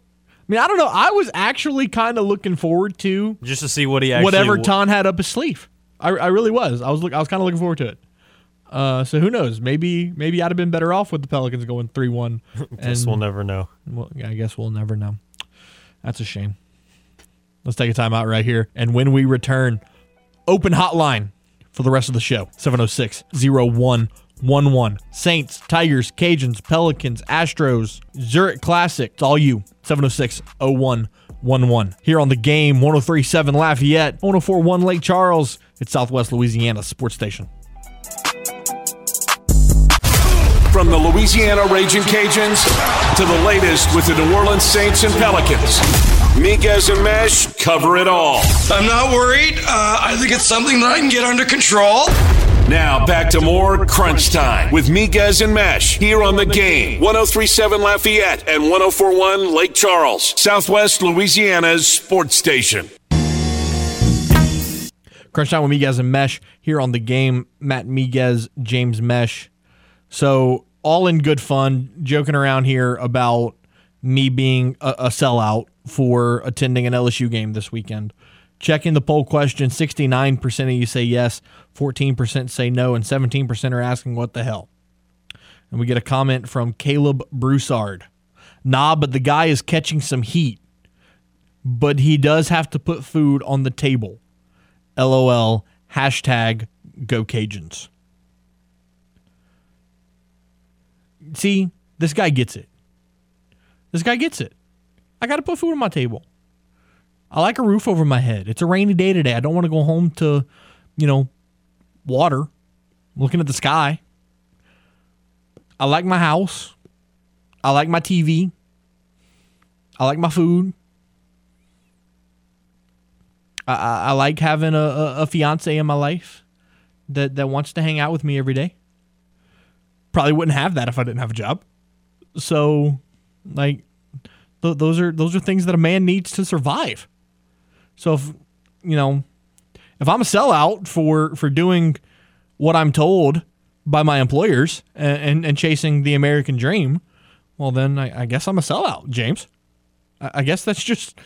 I mean, I don't know. I was actually kind of looking forward to just to see what he actually whatever w- Ton had up his sleeve. I, I really was. I was look. I was kind of looking forward to it. Uh, so who knows? Maybe maybe I'd have been better off with the Pelicans going three one. guess we'll never know. Well, I guess we'll never know. That's a shame. Let's take a time out right here, and when we return, open hotline for the rest of the show 706 01 1 1. Saints, Tigers, Cajuns, Pelicans, Astros, Zurich Classic. It's all you. 706 01 1 Here on the game, 1037 Lafayette, 1041 Lake Charles. It's Southwest Louisiana Sports Station. From the Louisiana Raging Cajuns to the latest with the New Orleans Saints and Pelicans. Miguez and Mesh cover it all. I'm not worried. Uh, I think it's something that I can get under control. Now back to more Crunch Time with Miguez and Mesh here on the game. 1037 Lafayette and 1041 Lake Charles, Southwest Louisiana's sports station. Crunch Time with Miguez and Mesh here on the game. Matt Miguez, James Mesh. So, all in good fun, joking around here about me being a, a sellout for attending an LSU game this weekend. Checking the poll question 69% of you say yes, 14% say no, and 17% are asking what the hell. And we get a comment from Caleb Broussard. Nah, but the guy is catching some heat, but he does have to put food on the table. LOL, hashtag go Cajuns. See, this guy gets it. This guy gets it. I got to put food on my table. I like a roof over my head. It's a rainy day today. I don't want to go home to, you know, water, looking at the sky. I like my house. I like my TV. I like my food. I, I, I like having a, a, a fiance in my life that, that wants to hang out with me every day. Probably wouldn't have that if I didn't have a job. So, like, those are those are things that a man needs to survive. So if you know, If I'm a sellout for for doing what I'm told by my employers and, and, and chasing the American dream, well, then I, I guess I'm a sellout, James. I, I guess that's just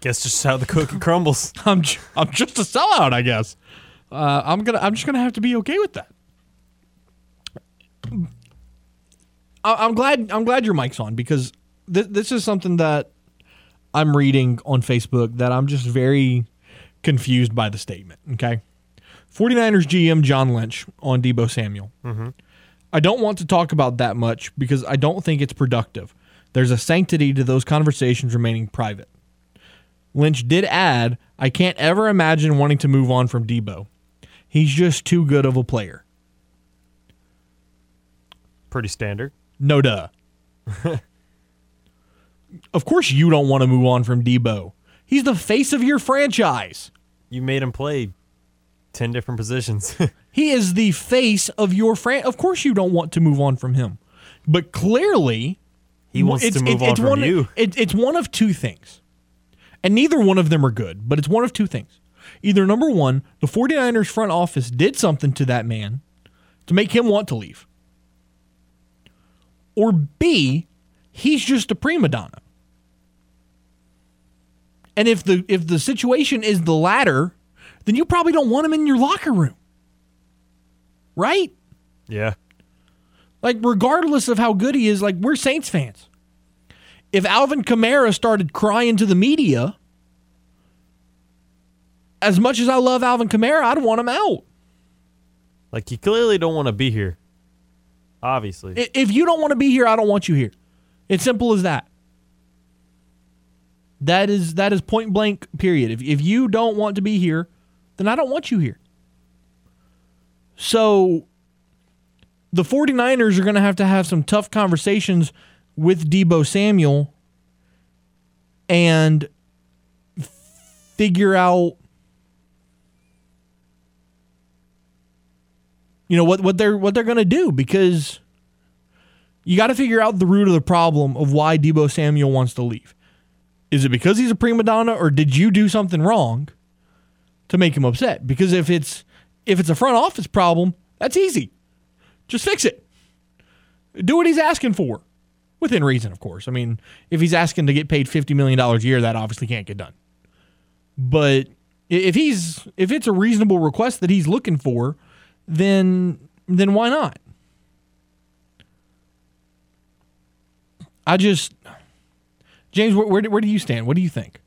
Guess just how the cookie crumbles. I'm j- I'm just a sellout, I guess. Uh, I'm gonna I'm just gonna have to be okay with that. I, I'm glad I'm glad your mic's on because th- this is something that I'm reading on Facebook that I'm just very confused by the statement. Okay, 49ers GM John Lynch on Deebo Samuel. Mm-hmm. I don't want to talk about that much because I don't think it's productive. There's a sanctity to those conversations remaining private. Lynch did add, I can't ever imagine wanting to move on from Deebo. He's just too good of a player. Pretty standard. No duh. of course you don't want to move on from Deebo. He's the face of your franchise. You made him play ten different positions. He is the face of your fran. Of course you don't want to move on from him. But clearly he wants to move on from one, you. it- it's one of two things. And neither one of them are good, but it's one of two things. Either number one, the 49ers front office did something to that man to make him want to leave. Or B, he's just a prima donna. And if the if the situation is the latter, then you probably don't want him in your locker room. Right? Yeah. Like, regardless of how good he is, like, we're Saints fans. If Alvin Kamara started crying to the media, as much as I love Alvin Kamara, I'd want him out. Like you clearly don't want to be here. Obviously. If you don't want to be here, I don't want you here. It's simple as that. That is that is point blank period. If if you don't want to be here, then I don't want you here. So the 49ers are going to have to have some tough conversations with Deebo Samuel and figure out you know what what they're what they're going to do because you got to figure out the root of the problem of why Deebo Samuel wants to leave. Is it because he's a prima donna or did you do something wrong to make him upset? Because if it's if it's a front office problem, that's easy. Just fix it. Do what he's asking for. Within reason, of course. I mean, if he's asking to get paid $50 million a year, that obviously can't get done. But if he's if it's a reasonable request that he's looking for, then then why not? I just James, where, where, do- where do you stand? What do you think?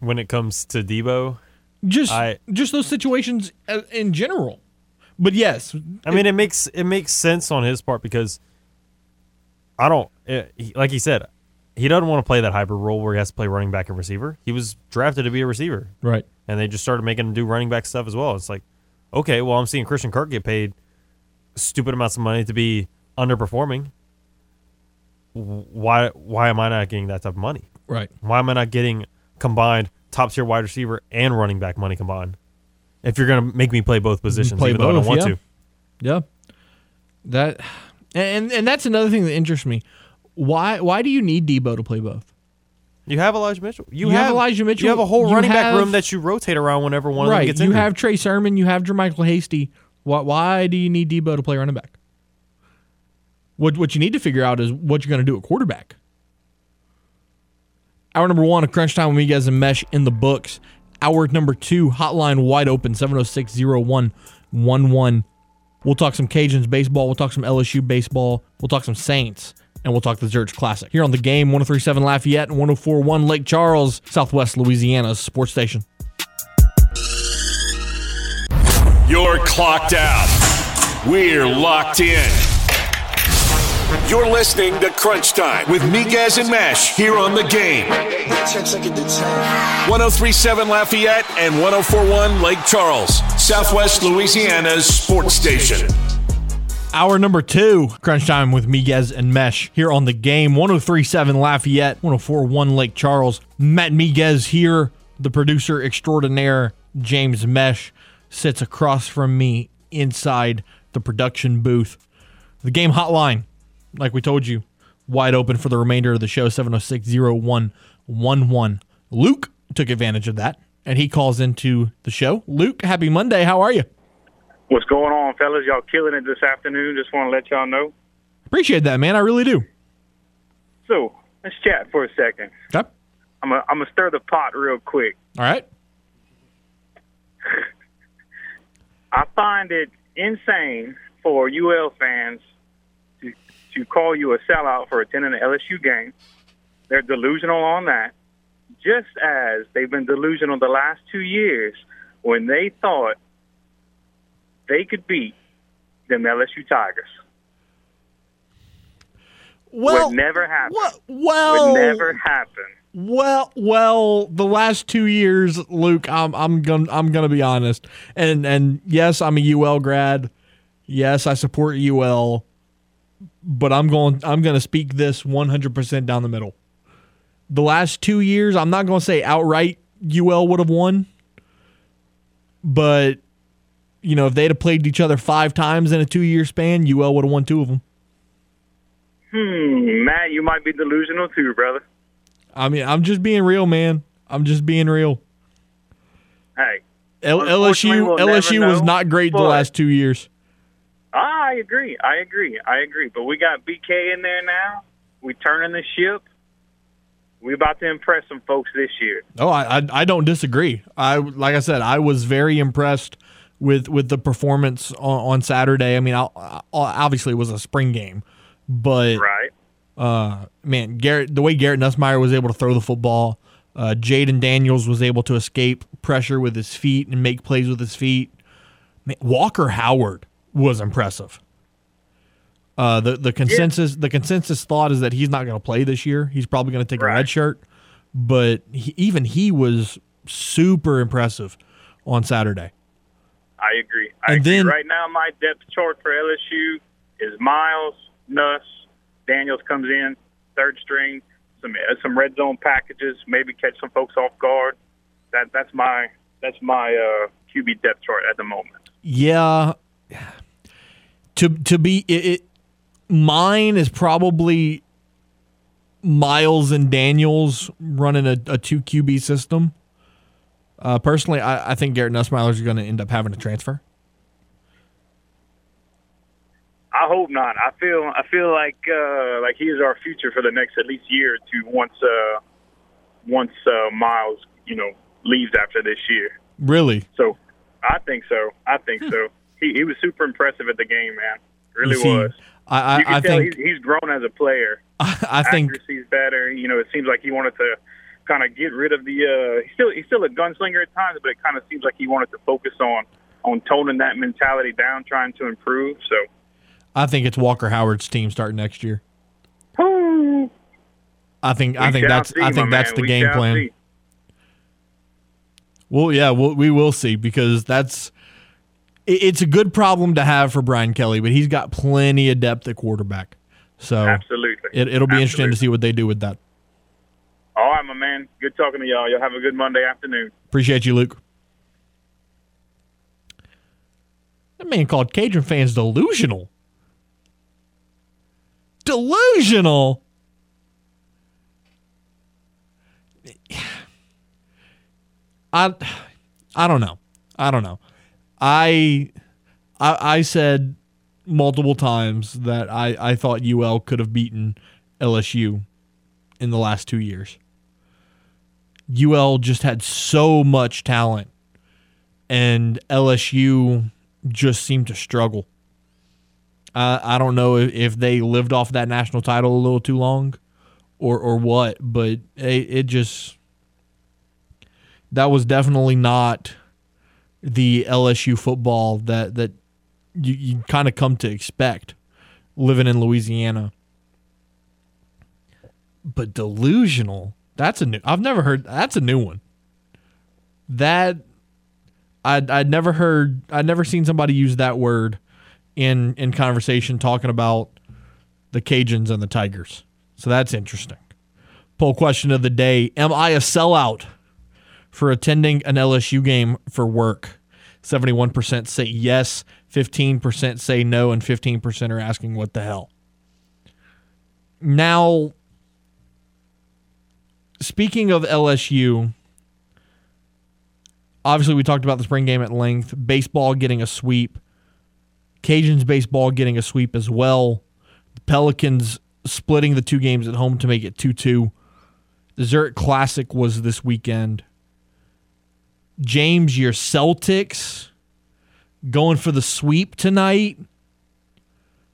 when it comes to Deebo, Just I- just those situations uh, in general. But yes, I mean, it makes it makes sense on his part because I don't it, he, like he said, he doesn't want to play that hybrid role where he has to play running back and receiver. He was drafted to be a receiver, right. and they just started making him do running back stuff as well. It's like, okay, well, I'm seeing Christian Kirk get paid stupid amounts of money to be underperforming. Why why am I not getting that type of money? Right. Why am I not getting combined top tier wide receiver and running back money combined? If you're gonna make me play both positions, Play even though I don't want yeah. to. Yeah. That and and that's another thing that interests me. Why why do you need Deebo to play both? You have Elijah Mitchell. You, You have Elijah Mitchell. You have a whole You running back room that you rotate around whenever one of them right. gets You have Trey Sermon, you have JaMycal Hasty. Why why do you need Deebo to play running back? What what you need to figure out is what you're going to do at quarterback. Hour number one of Crunch Time with Miguez and Mesh in the books. Hour number two, hotline wide open, 706 0111. We'll talk some Cajuns baseball. We'll talk some LSU baseball. We'll talk some Saints. And we'll talk the Zurich Classic. Here on the game, 1037 Lafayette and 1041 Lake Charles, Southwest Louisiana's sports station. You're clocked out. We're locked in. You're listening to Crunch Time with Miguez and Mesh here on the game. 1037 Lafayette and 1041 Lake Charles, Southwest Louisiana's sports station. Hour number two, Crunch Time with Miguez and Mesh here on the game. 1037 Lafayette, 1041 Lake Charles. Matt Miguez here, the producer extraordinaire. James Mesh sits across from me inside the production booth. The game hotline, like we told you, wide open for the remainder of the show 706 0111. Luke took advantage of that and he calls into the show. Luke, happy Monday. How are you? What's going on, fellas? Y'all killing it this afternoon. Just want to let y'all know. Appreciate that, man. I really do. So let's chat for a second. Okay. I'm I'm gonna stir the pot real quick. All right. I find it insane for UL fans to call you a sellout for attending an LSU game. They're delusional on that, just as they've been delusional the last two years when they thought they could beat them LSU Tigers. Well, would never happen. well, would never happen. Well, well, the last two years, Luke, I'm I'm gonna I'm gonna be honest, and and yes, I'm a UL grad. Yes, I support UL, but I'm going I'm gonna speak this 100 percent down the middle. The last two years, I'm not gonna say outright UL would have won, but you know if they'd have played each other five times in a two year span, UL would have won two of them. Hmm, Matt, you might be delusional too, brother. I mean, I'm just being real, man. I'm just being real. Hey, L- LSU we'll LSU was not great the last two years. I agree. I agree. I agree. But we got BK in there now. We turning the ship. We about to impress some folks this year. Oh, I, I I don't disagree. I like I said, I was very impressed with with the performance on, on Saturday. I mean, I, I- obviously it was a spring game, but Right. uh, man, Garrett, the way Garrett Nussmeier was able to throw the football, uh, Jayden Daniels was able to escape pressure with his feet and make plays with his feet. Man, Walker Howard was impressive. Uh, the the consensus the consensus thought is that he's not going to play this year. He's probably going to take a red shirt, but he, even he was super impressive on Saturday. I agree. I And agree. then- right now, my depth chart for LSU is Myles, Nuss, Daniels comes in, third string, some uh, some red zone packages, maybe catch some folks off guard. That that's my that's my uh, QB depth chart at the moment. Yeah, to to be it, it mine is probably Myles and Daniels running a, a two QB system. Uh, personally, I, I think Garrett Nussmeier is going to end up having to transfer. I hope not. I feel I feel like uh, like he is our future for the next at least year or two. Once uh, once uh, Myles you know leaves after this year. Really, So I think so. I think so. He he was super impressive at the game, man. Really see, was. I I, you can I tell think he's, he's grown as a player. I think he's better. You know, it seems like he wanted to kind of get rid of the. Uh, he's still he's still a gunslinger at times, but it kind of seems like he wanted to focus on on toning that mentality down, trying to improve. So. I think it's Walker Howard's team starting next year. I think I think that's see, I think that's man. the We game plan. see. Well, yeah, we'll, we will see because that's it's a good problem to have for Brian Kelly, but he's got plenty of depth at quarterback. So Absolutely. it, it'll be interesting to see what they do with that. All right, my man. Good talking to y'all. Y'all have a good Monday afternoon. Appreciate you, Luke. That man called Cajun fans delusional. Delusional. I I don't know. I don't know. I I, I said multiple times that I, I thought UL could have beaten LSU in the last two years. UL just had so much talent, and LSU just seemed to struggle. I I don't know if, if they lived off that national title a little too long, or or what, but it, it just that was definitely not the LSU football that that you, you kind of come to expect living in Louisiana. But delusional, that's a new. I've never heard. That's a new one. That I'd I'd never heard. I'd never seen somebody use that word in in conversation talking about the Cajuns and the Tigers. So that's interesting. Poll question of the day: Am I a sellout for attending an LSU game for work? Seventy-one percent say yes. Fifteen percent say no, and fifteen percent are asking what the hell. Now, speaking of LSU, obviously, we talked about the spring game at length. Baseball getting a sweep. Cajuns baseball getting a sweep as well. The Pelicans splitting the two games at home to make it 2 2. The Zurich Classic was this weekend. James, your Celtics going for the sweep tonight.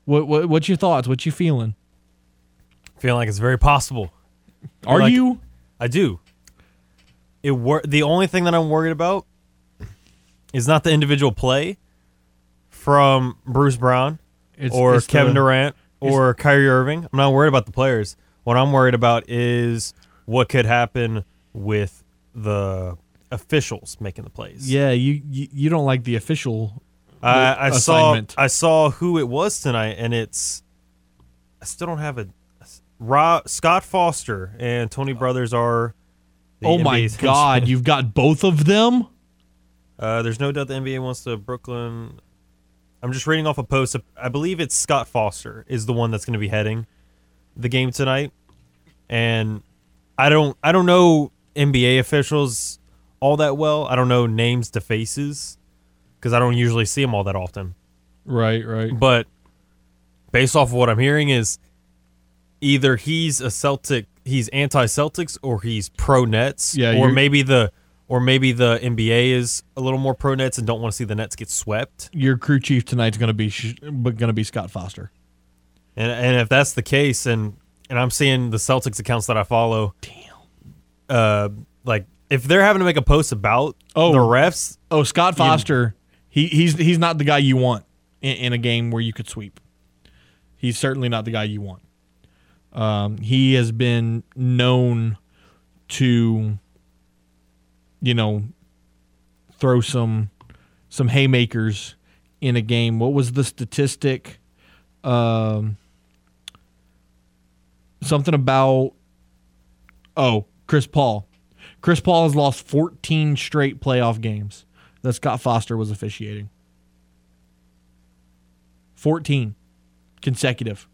What, what what's your thoughts? What you feeling? Feeling like it's very possible. Are like- you? I do. It wor- the only thing that I'm worried about is not the individual play from Bruce Brown It's- or it's Kevin the- Durant or Kyrie Irving. I'm not worried about the players. What I'm worried about is what could happen with the officials making the plays. Yeah, you you, you don't like the official I, I saw. I saw who it was tonight, and it's I still don't have a Rob, Scott Foster and Tony Brothers are. oh my NBA's God, you've got both of them. Uh, there's no doubt the NBA wants to Brooklyn. I'm just reading off a post. I believe it's Scott Foster is the one that's going to be heading the game tonight, and I don't I don't know NBA officials all that well. I don't know names to faces because I don't usually see them all that often. Right, right. But based off of what I'm hearing is either he's a Celtic, he's anti-Celtics, or he's pro Nets. Yeah, or maybe the or maybe the NBA is a little more pro Nets and don't want to see the Nets get swept. Your crew chief tonight's going to be sh- going to be Scott Foster. And and if that's the case, and and I'm seeing the Celtics accounts that I follow, damn, uh, like if they're having to make a post about Oh. the refs, Oh, Scott Foster. He he's he's not the guy you want in, in a game where you could sweep. He's certainly not the guy you want. Um, he has been known to, you know, throw some some haymakers in a game. What was the statistic? Um, something about oh Chris Paul. Chris Paul has lost 14 straight playoff games that Scott Foster was officiating. 14 consecutive.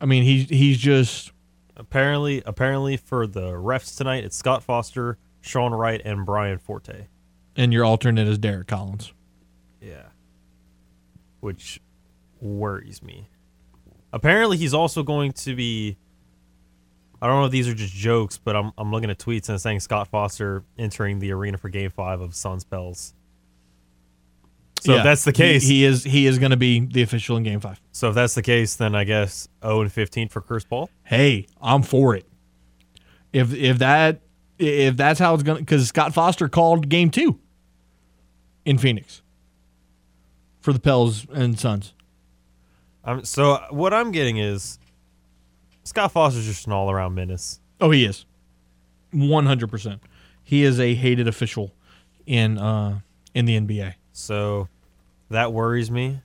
I mean, he's he's just apparently apparently for the refs tonight, it's Scott Foster, Sean Wright, and Brian Forte. and your alternate is Derrick Collins. Yeah. Which worries me. Apparently, he's also going to be. I don't know if these are just jokes, but I'm, I'm looking at tweets and saying Scott Foster entering the arena for Game Five of Suns Pels. So Yeah, if that's the he- case, he, is he is going to be the official in Game Five. so if that's the case, then I guess 0 and 15 for Chris Paul. Hey, I'm for it. If if that if that's how it's going, to because Scott Foster called Game Two in Phoenix for the Pels and Suns. I'm, so what I'm getting is Scott Foster's just an all around menace. Oh, he is. 100%. He is a hated official in uh in the NBA So that worries me.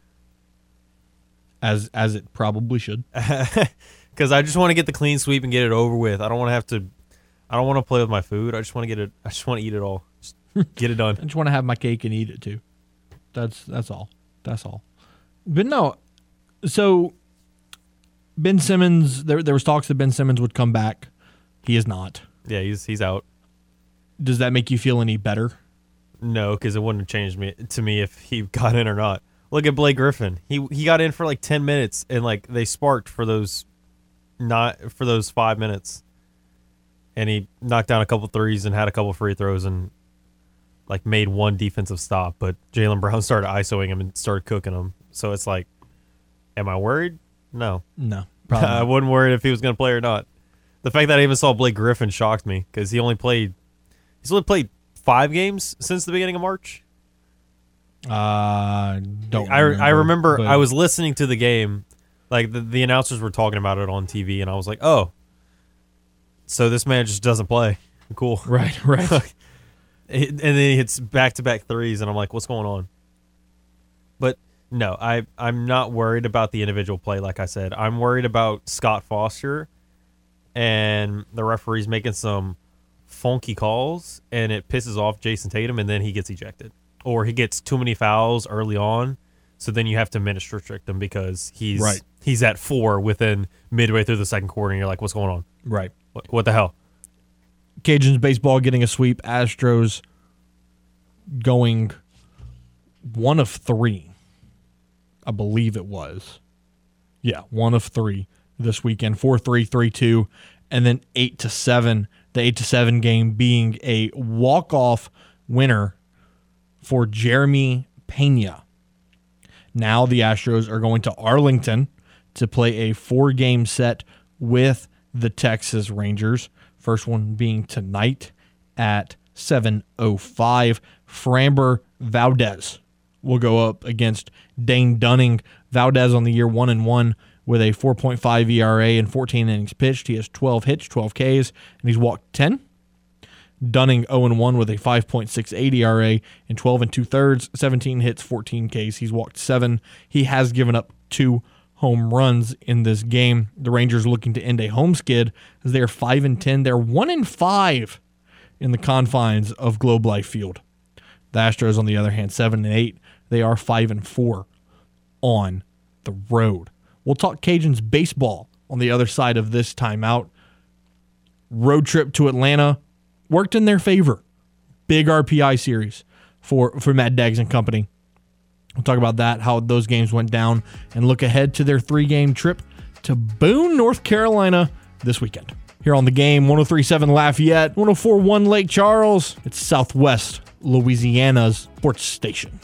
as as it probably should. because I just want to get the clean sweep and get it over with. I don't want to have to. I don't want to play with my food. I just want to get it. I just want to eat it all. Just get it done. I just want to have my cake and eat it too. That's that's all. That's all. But no, so Ben Simmons. There there was talks that Ben Simmons would come back. He is not. Yeah, he's he's out. Does that make you feel any better? No, because it wouldn't have changed me to me if he got in or not. Look at Blake Griffin. He he got in for like ten minutes and like they sparked for those not for those five minutes, and he knocked down a couple threes and had a couple free throws and like made one defensive stop. But Jaylen Brown started isoing him and started cooking him. So it's like, am I worried? No. No, probably I not. wasn't worried if he was going to play or not. The fact that I even saw Blake Griffin shocked me because he only played. He's only played five games since the beginning of March. Uh, don't. I I remember but- I was listening to the game, like the, the announcers were talking about it on TV, and I was like, oh, so this man just doesn't play. Cool, right, right. And then he hits back to back threes, and I'm like, what's going on? But no, I I'm not worried about the individual play. Like I said, I'm worried about Scott Foster and the referees making some funky calls, and it pisses off Jayson Tatum, and then he gets ejected, or he gets too many fouls early on. So then you have to minutes restrict him because he's Right. he's at four within midway through the second quarter, and you're like, what's going on? right. What, what the hell? Cajuns baseball getting a sweep. Astros going one of three. I believe it was. Yeah, one of three this weekend. Four three, three two, and then eight to seven. The eight to seven game being a walk off winner for Jeremy Pena. Now the Astros are going to Arlington to play a four game set with the Texas Rangers. First one being tonight at 7:05. Framber Valdez will go up against Dane Dunning. Valdez on the year 1 and 1 with a 4.5 ERA and 14 innings pitched. He has 12 hits, 12 Ks, and he's walked 10. Dunning 0 1 with a 5.68 ERA and 12 and two thirds, 17 hits, 14 Ks. He's walked seven. He has given up two home runs in this game. The Rangers looking to end a home skid as they are 5 and 10. They're 1 and 5 in the confines of Globe Life Field. The Astros, on the other hand, 7 and 8. They are 5 and 4 on the road. We'll talk Cajuns baseball on the other side of this timeout. Road trip to Atlanta worked in their favor. Big RPI series for, for Matt Deggs and company. We'll talk about that, how those games went down, and look ahead to their three game trip to Boone, North Carolina this weekend. Here on the game, 1037 Lafayette, 1041 Lake Charles. It's Southwest Louisiana's sports station.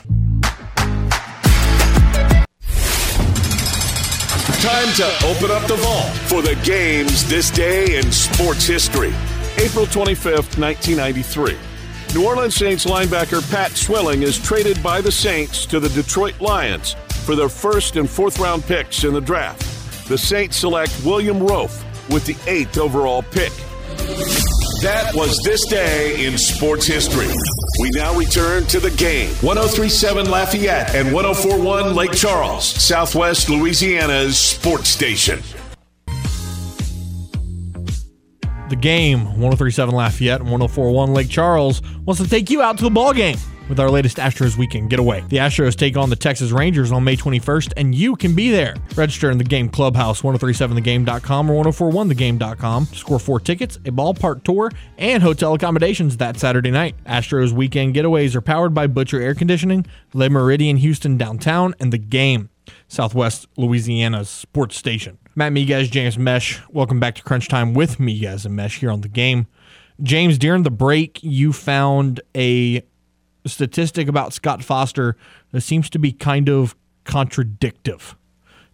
Time to open up the vault for the games this day in sports history. April 25th, 1993. New Orleans Saints linebacker Pat Swilling is traded by the Saints to the Detroit Lions for their first and fourth round picks in the draft. The Saints select William Roaf with the eighth overall pick. That was this day in sports history. We now return to the game. 1037 Lafayette and 1041 Lake Charles, Southwest Louisiana's sports station. The game, 1037 Lafayette and 1041 Lake Charles, wants to take you out to the ball game with our latest Astros weekend getaway. The Astros take on the Texas Rangers on May 21st, and you can be there. Register in the game clubhouse, 1037thegame.com or 1041thegame.com. Score four tickets, a ballpark tour, and hotel accommodations that Saturday night. Astros weekend getaways are powered by Butcher Air Conditioning, Le Méridien Houston Downtown, and the game. Southwest Louisiana's sports station. Matt Miguez, James Mesh, welcome back to Crunch Time with Miguez and Mesh here on the game. James, during the break, you found a statistic about Scott Foster that seems to be kind of contradictive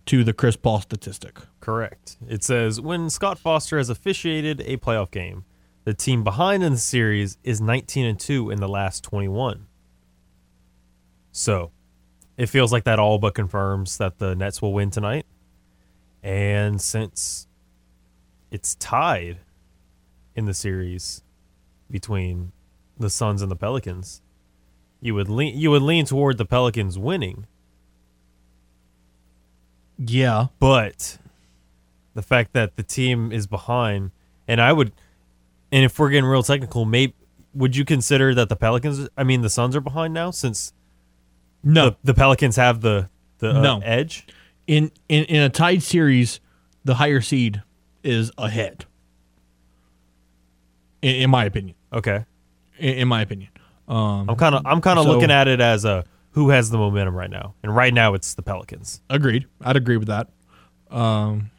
to the Chris Paul statistic. Correct. It says when Scott Foster has officiated a playoff game, the team behind in the series is 19 and 2 in the last 21. So, it feels like that all but confirms that the Nets will win tonight. And since it's tied in the series between the Suns and the Pelicans, you would lean you would lean toward the Pelicans winning. Yeah. But the fact that the team is behind and I would and if we're getting real technical, maybe would you consider that the Pelicans I mean the Suns are behind now since No. the, the Pelicans have the the uh, No. edge? In, in in a tied series, the higher seed is ahead. In, in my opinion. Okay. In, in my opinion. Um, I'm kind of I'm kind of so- looking at it as a who has the momentum right now, and right now it's the Pelicans. Agreed. I'd agree with that. Um,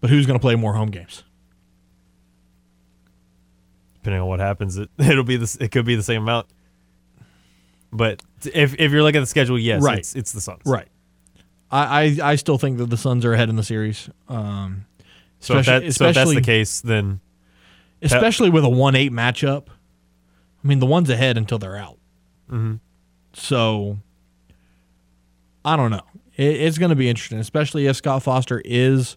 but who's going to play more home games? Depending on what happens, it it'll be this. It could be the same amount. But if if you're looking at the schedule, yes, Right. it's, it's the Suns. Right. I, I, I still think that the Suns are ahead in the series. Um, So if, that, so if that's the case, then especially with a one eight matchup. I mean, the one's ahead until they're out. Mhm. So I don't know. It, it's going to be interesting, especially if Scott Foster is,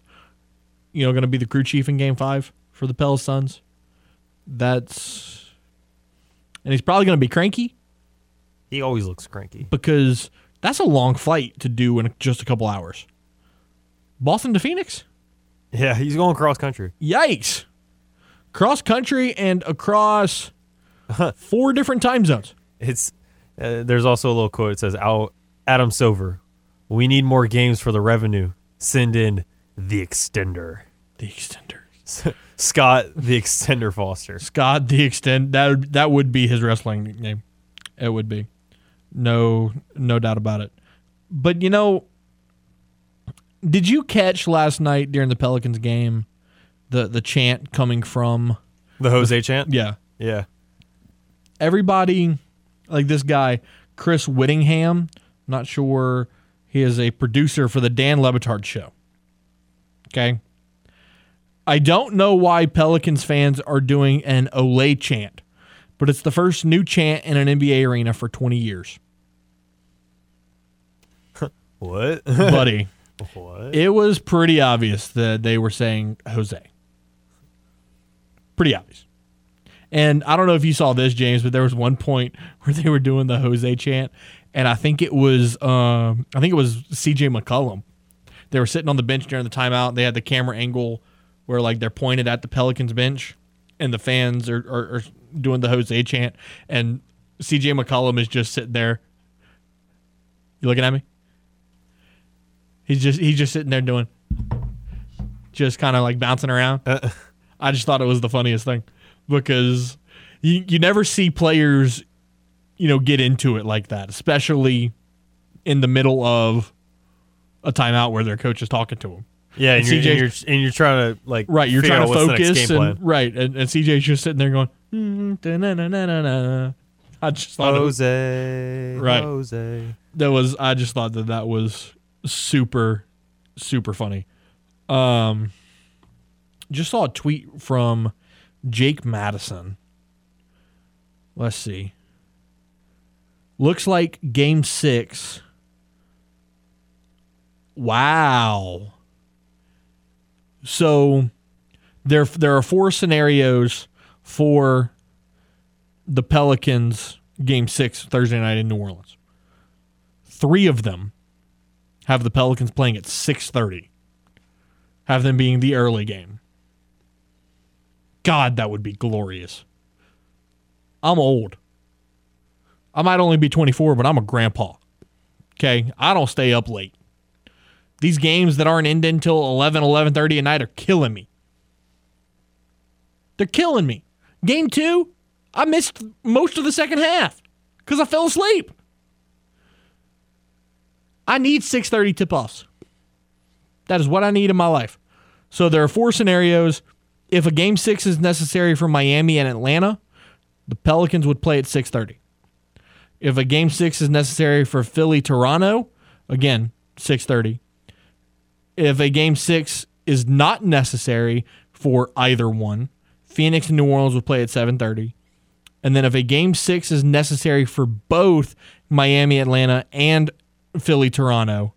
you know, going to be the crew chief in Game Five for the Pels Suns. That's and he's probably going to be cranky he always looks cranky. because that's a long flight to do in just a couple hours. Boston to Phoenix. Yeah, he's going cross country. Yikes. Cross country and across four different time zones. It's uh, there's also a little quote. It says, "Al Adam Silver, we need more games for the revenue. Send in the extender." The extender. Scott the Extender Foster. Scott the extend that would, that would be his wrestling name. It would be, no no doubt about it. But you know, did you catch last night during the Pelicans game the the chant coming from The Jose chant? yeah Yeah. everybody like this guy Chris Whittingham. Not sure he is a producer for the Dan Le Batard show. Okay. I don't know why Pelicans fans are doing an Olay chant, but it's the first new chant in an NBA arena for 20 years. What? Buddy, what? it was pretty obvious that they were saying Jose. Pretty obvious. And I don't know if you saw this, James, but there was one point where they were doing the Jose chant, and I think it was um, I think it was C.J. McCollum. They were sitting on the bench during the timeout. They had the camera angle where like they're pointed at the Pelicans bench, and the fans are, are, are doing the Jose chant, and C.J. McCollum is just sitting there. You looking at me? He's just he's just sitting there doing, just kind of like bouncing around. Uh. I just thought it was the funniest thing because you you never see players, you know, get into it like that, especially in the middle of a timeout where their coach is talking to them. Yeah, and, And you're, CJ and you're and you're trying to like Right, you're trying to what's the next focus and plan. right, and, and CJ's just sitting there going, "Mm. I just thought was, Right. Jose. that was I just thought that that was super super funny. Um just saw a tweet from Jake Madison. Let's see. Looks like game 6 Wow. So there there are four scenarios for the Pelicans game 6 Thursday night in New Orleans. 3 of them have the Pelicans playing at 6:30. Have them being the early game. God, that would be glorious. I'm old. I might only be 24, but I'm a grandpa. Okay? I don't stay up late. These games that aren't ending until 11, 11:30 at night are killing me. They're killing me. Game 2, I missed most of the second half cuz I fell asleep. I need 6:30 tip-offs. That is what I need in my life. So there are four scenarios. If a game 6 is necessary for Miami and Atlanta, the Pelicans would play at 6:30. If a game 6 is necessary for Philly Toronto, again, 6:30. If a game 6 is not necessary for either one, Phoenix and New Orleans would play at 7:30. And then if a game 6 is necessary for both Miami Atlanta and Philly Toronto,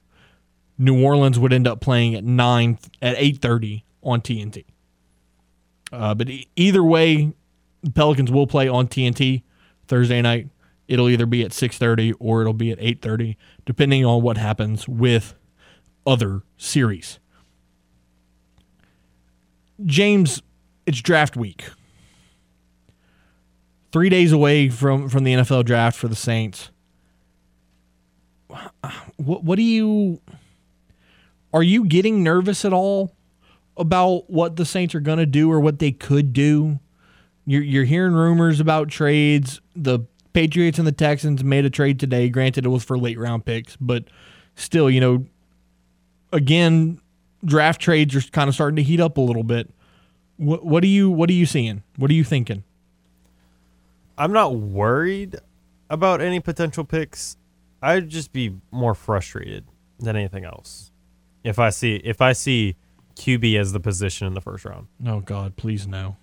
New Orleans would end up playing at 9 at 8:30 on TNT. Uh, but e- either way, the Pelicans will play on TNT Thursday night. It'll either be at 6:30 or it'll be at 8:30 depending on what happens with other series. James, it's draft week. 3 days away from from the NFL draft for the Saints. What what do you are you getting nervous at all about what the Saints are going to do or what they could do? You're you're hearing rumors about trades. The Patriots and the Texans made a trade today. Granted, it was for late round picks, but still, you know, again, draft trades are kind of starting to heat up a little bit. What what are you what are you seeing? What are you thinking? I'm not worried about any potential picks. I'd just be more frustrated than anything else. If I see if I see QB as the position in the first round. Oh God, please no.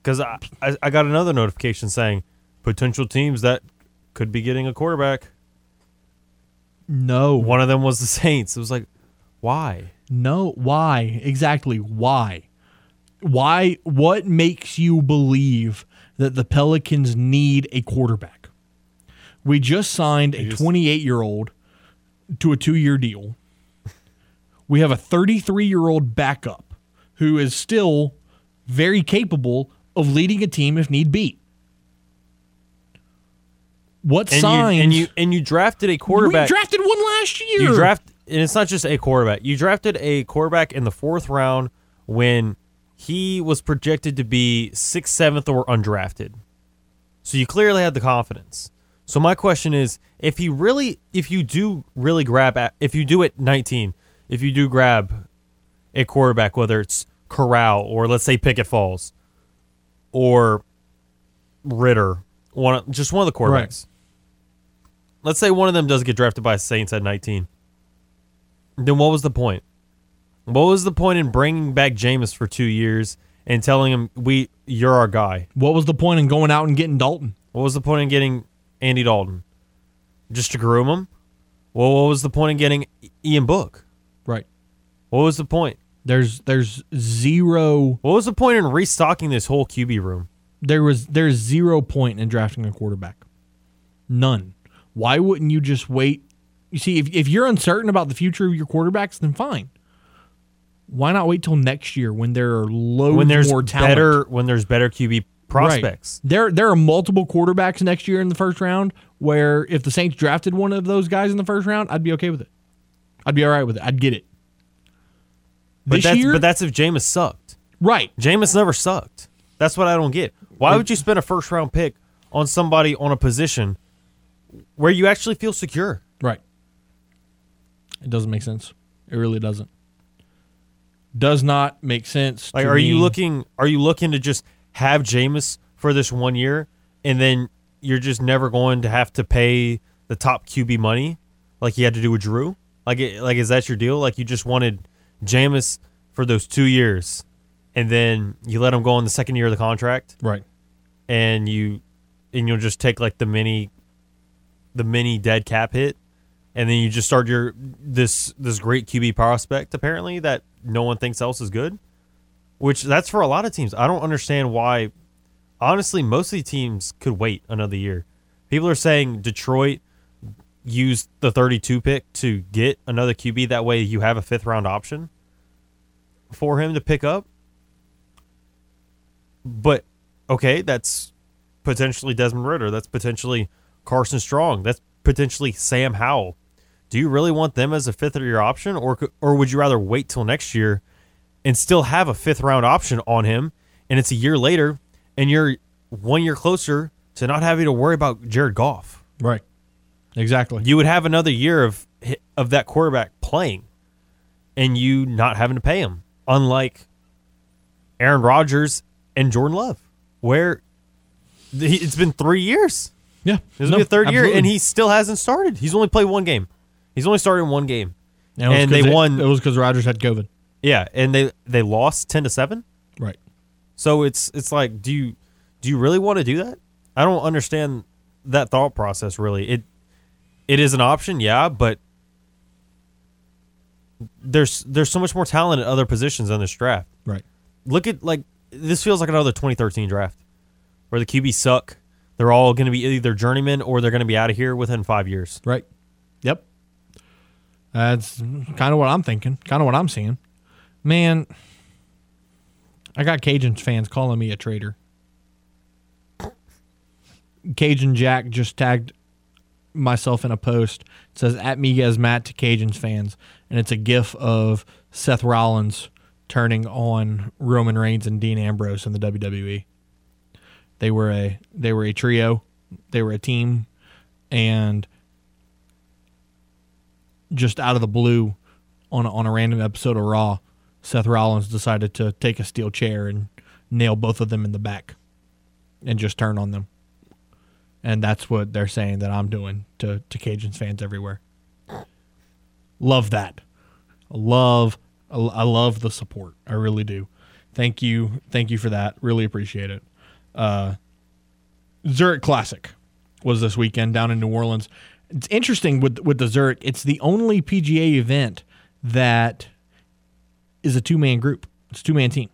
Because I, I I got another notification saying potential teams that could be getting a quarterback. No. One of them was the Saints. It was like, why? No, why? Exactly, why? Why what makes you believe that the Pelicans need a quarterback? We just signed a 28-year-old to a 2-year deal. We have a 33-year-old backup who is still very capable of leading a team if need be. What And signs you, and you and you drafted a quarterback. We drafted one last year. You draft, and it's not just a quarterback. You drafted a quarterback in the fourth round when he was projected to be sixth, seventh, or undrafted. So you clearly had the confidence. So my question is, if he really, if you do really grab, at, if you do at 19, if you do grab a quarterback, whether it's Corral or let's say Pickett Falls or Ridder, one just one of the quarterbacks. Right. Let's say one of them does get drafted by Saints at 19. Then what was the point? What was the point in bringing back Jameis for two years and telling him we you're our guy? What was the point in going out and getting Dalton? What was the point in getting Andy Dalton? Just to groom him? Well, what was the point in getting Ian Book? Right. What was the point? There's there's zero. What was the point in restocking this whole QB room? There was there's zero point in drafting a quarterback. None. Why wouldn't you just wait? You see, if if you're uncertain about the future of your quarterbacks, then fine. Why not wait till next year when there are loads when there's more talent? better when there's better QB prospects. Right. There there are multiple quarterbacks next year in the first round where if the Saints drafted one of those guys in the first round, I'd be okay with it. I'd be all right with it. I'd get it. But this that's year, but that's if Jameis sucked. right. Jameis never sucked. That's what I don't get. Why would you spend a first round pick on somebody on a position where you actually feel secure? Right. It doesn't make sense. It really doesn't. Does not make sense. Like, to are you looking? Are you looking to just have Jameis for this one year, and then you're just never going to have to pay the top QB money, like you had to do with Drew? Like, it, like is that your deal? Like, you just wanted Jameis for those two years, and then you let him go on the second year of the contract, right? and you and you'll just take like the mini, the mini dead cap hit, and then you just start your this this great QB prospect apparently that no one thinks else is good which that's for a lot of teams. I don't understand why. Honestly, most of the teams could wait another year. People are saying Detroit used the 32 pick to get another QB. That way, you have a fifth round option for him to pick up. But okay, that's potentially Desmond Ridder. That's potentially Carson Strong. That's potentially Sam Howell. Do you really want them as a fifth year option, or or would you rather wait till next year and still have a fifth round option on him, and it's a year later, and you're one year closer to not having to worry about Jared Goff. Right. Exactly. You would have another year of of that quarterback playing, and you not having to pay him. Unlike Aaron Rodgers and Jordan Love, where it's been three years. Yeah. This will No, be a third year, and he still hasn't started. He's only played one game. He's only started in one game, And, was they won. It was because Rodgers had COVID. yeah, and they they lost ten to seven. Right. So it's it's like, do you do you really want to do that? I don't understand that thought process. Really, it it is an option, yeah, but there's there's so much more talent at other positions on this draft. Right. Look at like this feels like another 2013 draft where the QB suck. They're all going to be either journeyman or they're going to be out of here within five years. Right. That's kind of what I'm thinking. Kind of what I'm seeing. Man, I got Cajuns fans calling me a traitor. Cajun Jack just tagged myself in a post. It says at Miguez Matt to Cajuns fans, and it's a gif of Seth Rollins turning on Roman Reigns and Dean Ambrose in the WWE. They were a they were a trio, they were a team, and just out of the blue, on a, on a random episode of Raw, Seth Rollins decided to take a steel chair and nail both of them in the back, and just turn on them. And that's what they're saying that I'm doing to to Cajuns fans everywhere. Love that. Love I love the support. I really do. Thank you. Thank you for that. Really appreciate it. Uh, Zurich Classic was this weekend down in New Orleans. It's interesting with with the Zurich. It's the only PGA event that is a two man group. It's a two man team.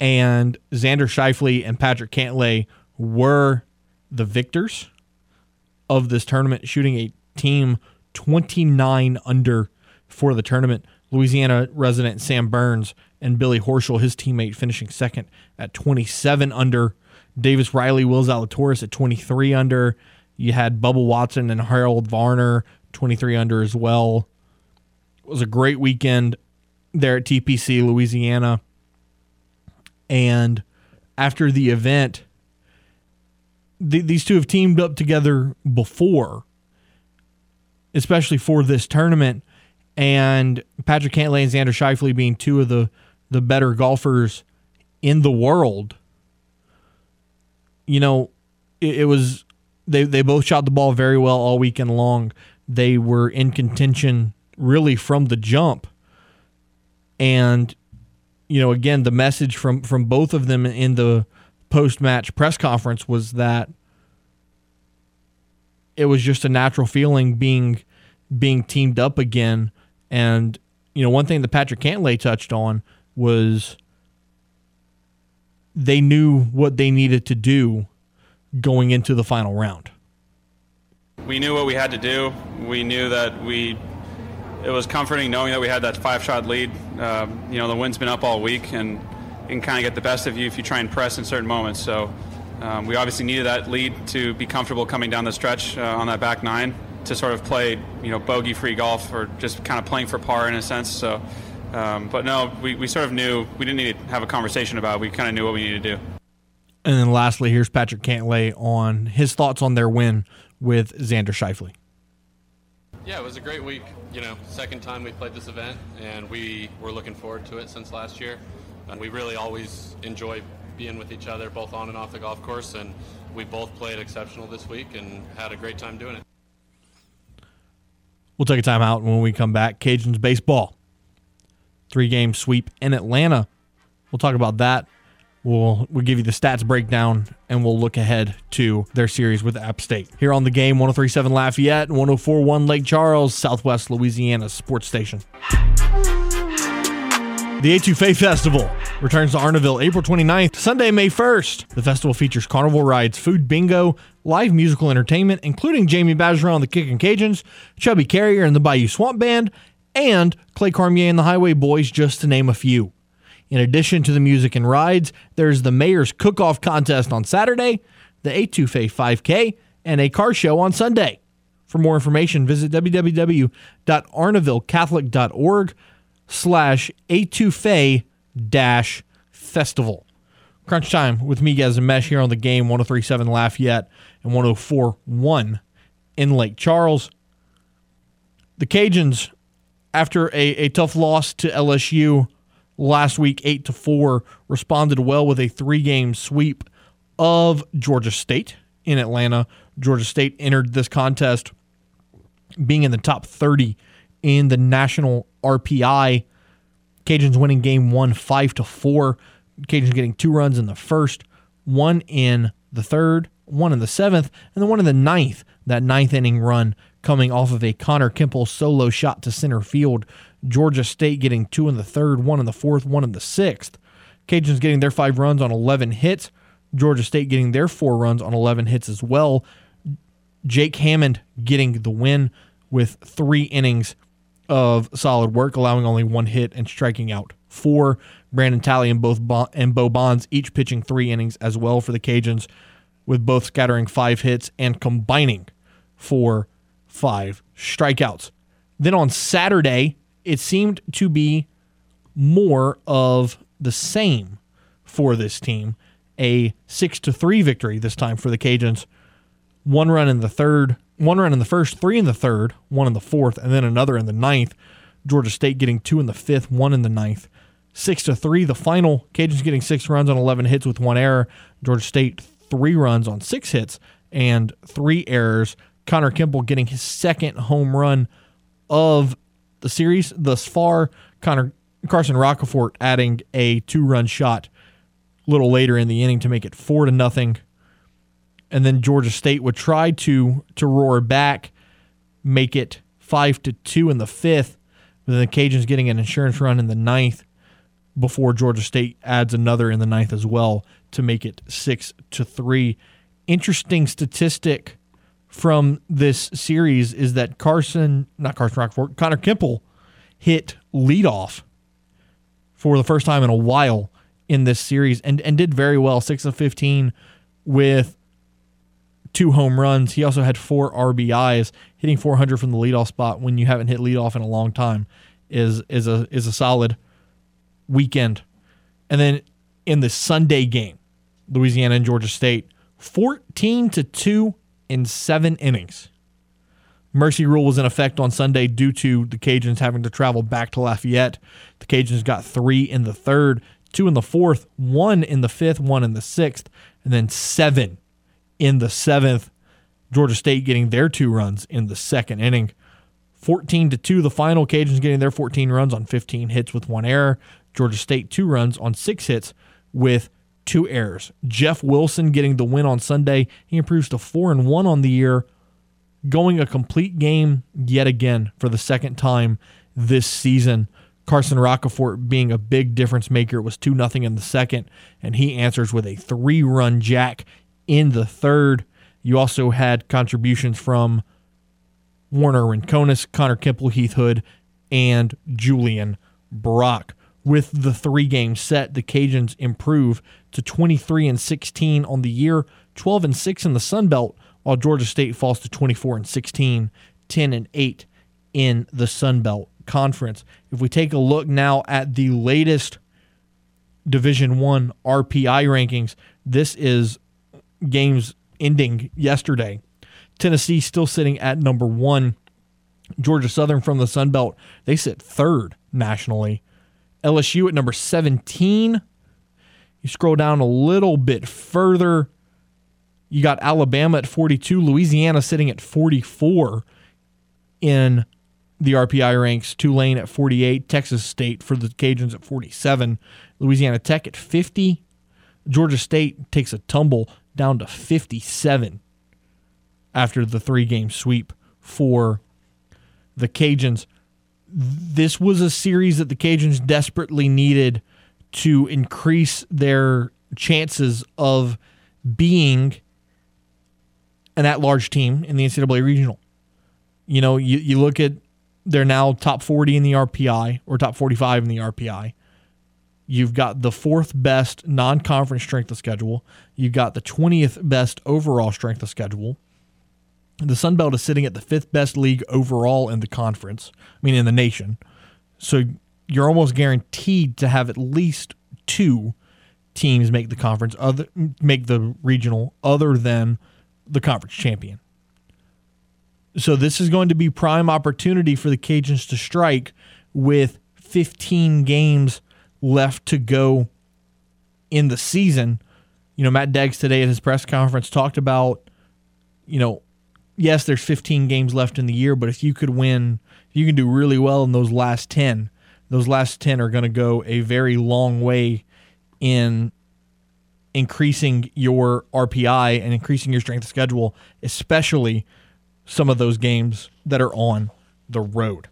And Xander Schauffele and Patrick Cantlay were the victors of this tournament, shooting a team 29 under for the tournament. Louisiana resident Sam Burns and Billy Horschel, his teammate, finishing second at 27 under. Davis Riley, Will Zalatoris at 23 under. You had Bubba Watson and Harold Varner 23 under as well. It was a great weekend there at TPC, Louisiana. And after the event, th- these two have teamed up together before, especially for this tournament. And Patrick Cantlay and Xander Schauffele being two of the, the better golfers in the world. You know, it, it was they they both shot the ball very well all weekend long. They were in contention really from the jump. And you know, again, the message from from both of them in the post-match press conference was that it was just a natural feeling being being teamed up again and you know, one thing that Patrick Cantlay touched on was they knew what they needed to do going into the final round. We knew what we had to do. We knew that we. It was comforting knowing that we had that five-shot lead. Um, you know, the wind's been up all week, and can kind of get the best of you if you try and press in certain moments. So, um, we obviously needed that lead to be comfortable coming down the stretch uh, on that back nine to sort of play, you know, bogey-free golf or just kind of playing for par in a sense. So, um, but no, we, we sort of knew we didn't need to have a conversation about. It. We kind of knew what we needed to do. And then lastly, here's Patrick Cantlay on his thoughts on their win with Xander Schauffele. Yeah, it was a great week. You know, second time we played this event, and we were looking forward to it since last year. And we really always enjoy being with each other, both on and off the golf course. And we both played exceptional this week and had a great time doing it. We'll take a time out when we come back. Cajuns baseball, three game sweep in Atlanta. We'll talk about that We'll we'll give you the stats breakdown and we'll look ahead to their series with App State. Here on the game, 1037 Lafayette, 1041 Lake Charles, Southwest Louisiana Sports Station. The Etouffee Festival returns to Arnaudville April 29th, Sunday, May 1st. The festival features carnival rides, food bingo, live musical entertainment, including Jamie Bergeron and the Kickin' Cajuns, Chubby Carrier and the Bayou Swamp Band, and Clay Cormier and the Highway Boys, just to name a few. In addition to the music and rides, there's the Mayor's Cook Off Contest on Saturday, the Etouffee 5K, and a car show on Sunday. For more information, visit www.arnaudvillecatholicorg slash etouffee dash festival. Crunch time with Miguez, and Mesh here on the game 1037 Lafayette and 1041 in Lake Charles. The Cajuns, after a, a tough loss to LSU, last week, eight to four, responded well with a three-game sweep of Georgia State in Atlanta. Georgia State entered this contest being in the top 30 in the national RPI. Cajuns winning game one, five to four. Cajuns getting two runs in the first, one in the third, one in the seventh, and then one in the ninth. That ninth inning run coming off of a Connor Kimple solo shot to center field Georgia State getting two in the third, one in the fourth, one in the sixth. Cajuns getting their five runs on 11 hits. Georgia State getting their four runs on 11 hits as well. Jake Hammond getting the win with three innings of solid work, allowing only one hit and striking out four. Brandon Talley and both bon- and Bo Bonds each pitching three innings as well for the Cajuns, with both scattering five hits and combining for five strikeouts. Then on Saturday, it seemed to be more of the same for this team. A six to three victory this time for the Cajuns. One run in the third, one run in the first, three in the third, one in the fourth, and then another in the ninth. Georgia State getting two in the fifth, one in the ninth. Six to three, the final. Cajuns getting six runs on 11 hits with one error. Georgia State three runs on six hits and three errors. Connor Kimple getting his second home run of the series thus far. Connor Carson Roccaforte adding a two-run shot a little later in the inning to make it four to nothing, and then Georgia State would try to to roar back, make it five to two in the fifth. But then the Cajuns getting an insurance run in the ninth before Georgia State adds another in the ninth as well to make it six to three. Interesting statistic from this series is that Carson, not Carson Roccaforte, Connor Kimple hit leadoff for the first time in a while in this series and, and did very well, 6 of 15 with two home runs. He also had four RBIs. Hitting 400 from the leadoff spot when you haven't hit leadoff in a long time is is a is a solid weekend. And then in the Sunday game, Louisiana and Georgia State, 14 to 2 in seven innings. Mercy rule was in effect on Sunday due to the Cajuns having to travel back to Lafayette. The Cajuns got three in the third, two in the fourth, one in the fifth, one in the sixth, and then seven in the seventh. Georgia State getting their two runs in the second inning. 14 to 2 the final Cajuns getting their 14 runs on 15 hits with one error. Georgia State two runs on 6 hits with two errors. Jeff Wilson getting the win on Sunday. He improves to 4 and 1 on the year, going a complete game yet again for the second time this season. Carson Roccaforte being a big difference maker. It was 2 0 in the second, and he answers with a three run jack in the third. You also had contributions from Warner Rinconis, Connor Kimple, Heath Hood, and Julian Brock. With the three game set, the Cajuns improve to 23 and 16 on the year, 12 and 6 in the Sun Belt, while Georgia State falls to 24 and 16, 10 and 8 in the Sun Belt Conference. If we take a look now at the latest Division 1 RPI rankings, this is games ending yesterday. Tennessee still sitting at number 1. Georgia Southern from the Sun Belt, they sit third nationally. LSU at number 17. You scroll down a little bit further. You got Alabama at 42, Louisiana sitting at 44 in the RPI ranks, Tulane at 48, Texas State for the Cajuns at 47, Louisiana Tech at 50. Georgia State takes a tumble down to 57 after the three game sweep for the Cajuns. This was a series that the Cajuns desperately needed to increase their chances of being an at large team in the NCAA regional. You know, you, you look at they're now top 40 in the RPI or top 45 in the RPI. You've got the fourth best non conference strength of schedule. You've got the 20th best overall strength of schedule. The Sun Belt is sitting at the fifth best league overall in the conference, I mean, in the nation. So you're almost guaranteed to have at least two teams make the conference, other make the regional, other than the conference champion. So this is going to be prime opportunity for the Cajuns to strike with 15 games left to go in the season. You know, Matt Deggs today at his press conference talked about, you know, yes, there's 15 games left in the year, but if you could win, you can do really well in those last 10. Those last 10 are going to go a very long way in increasing your RPI and increasing your strength of schedule, especially some of those games that are on the road.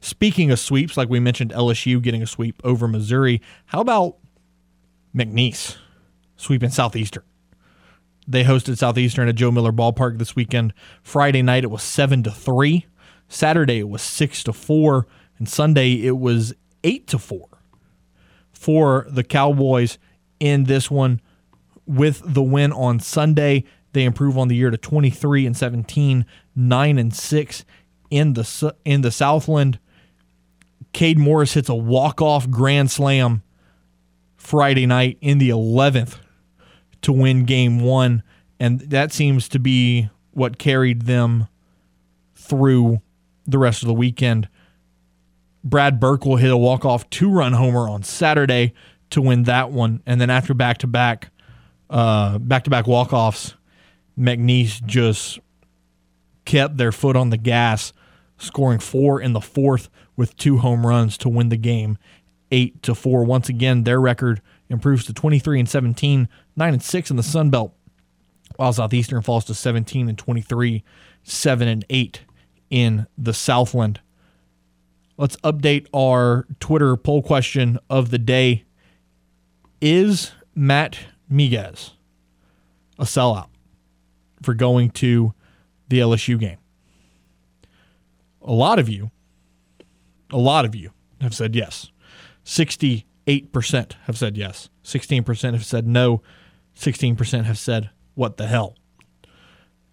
Speaking of sweeps, like we mentioned, LSU getting a sweep over Missouri. How about McNeese sweeping Southeastern? They hosted Southeastern at Joe Miller Ballpark this weekend. Friday night it was seven to three. Saturday it was six to four, and Sunday it was eight to four for the Cowboys in this one. With the win on Sunday, they improve on the year to 23 and 17, 9 and 6 in the in the Southland. Cade Morris hits a walk-off grand slam Friday night in the 11th to win game 1 and that seems to be what carried them through the rest of the weekend. Brad Burke will hit a walk-off two-run homer on Saturday to win that one and then after back-to-back uh, back-to-back walk-offs McNeese just kept their foot on the gas, scoring four in the fourth with two home runs to win the game, eight to four. Once again, their record improves to 23 and 17, nine and six in the Sun Belt, while Southeastern falls to 17 and 23, seven and eight in the Southland. Let's update our Twitter poll question of the day. Is Matt Miguez a sellout? for going to the LSU game. A lot of you, a lot of you have said yes. 68% have said yes. 16% have said no. 16% have said, what the hell?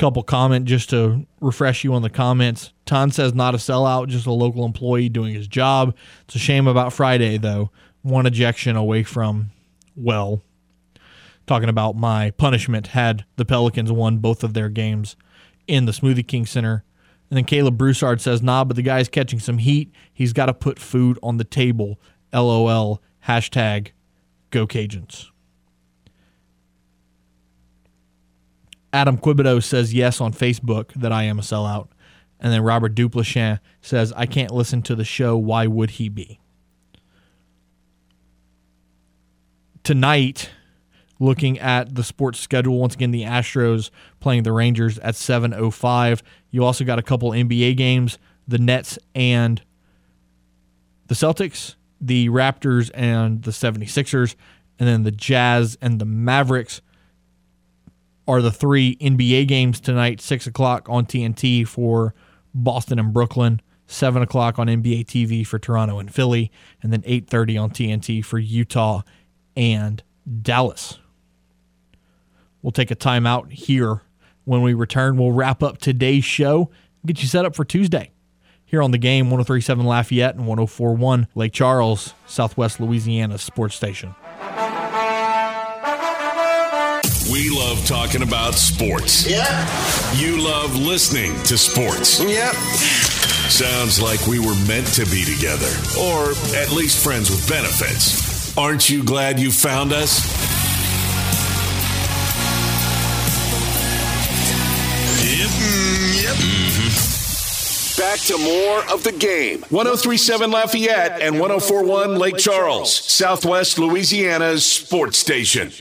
Couple comment just to refresh you on the comments. Ton says not a sellout, just a local employee doing his job. It's a shame about Friday though. One ejection away from well, talking about my punishment had the Pelicans won both of their games in the Smoothie King Center. And then Caleb Broussard says, nah, but the guy's catching some heat. He's got to put food on the table. LOL. Hashtag go Cajuns. Adam Quibido says yes on Facebook that I am a sellout. And then Robert Duplichin says, I can't listen to the show. Why would he be? Tonight, looking at the sports schedule, once again, the Astros playing the Rangers at 7.05. You also got a couple NBA games, the Nets and the Celtics, the Raptors and the 76ers, and then the Jazz and the Mavericks are the three NBA games tonight, 6 o'clock on TNT for Boston and Brooklyn, 7 o'clock on NBA TV for Toronto and Philly, and then 8.30 on TNT for Utah and Dallas. We'll take a timeout here. When we return, we'll wrap up today's show, get you set up for Tuesday. Here on the game, 1037 Lafayette and 1041 Lake Charles, Southwest Louisiana Sports Station. We love talking about sports. Yeah. You love listening to sports. Yep. Sounds like we were meant to be together, or at least friends with benefits. Aren't you glad you found us? Yep. Yep. Mm-hmm. Back to more of the game. 1037 Lafayette and 1041 Lake Charles, Southwest Louisiana's sports station.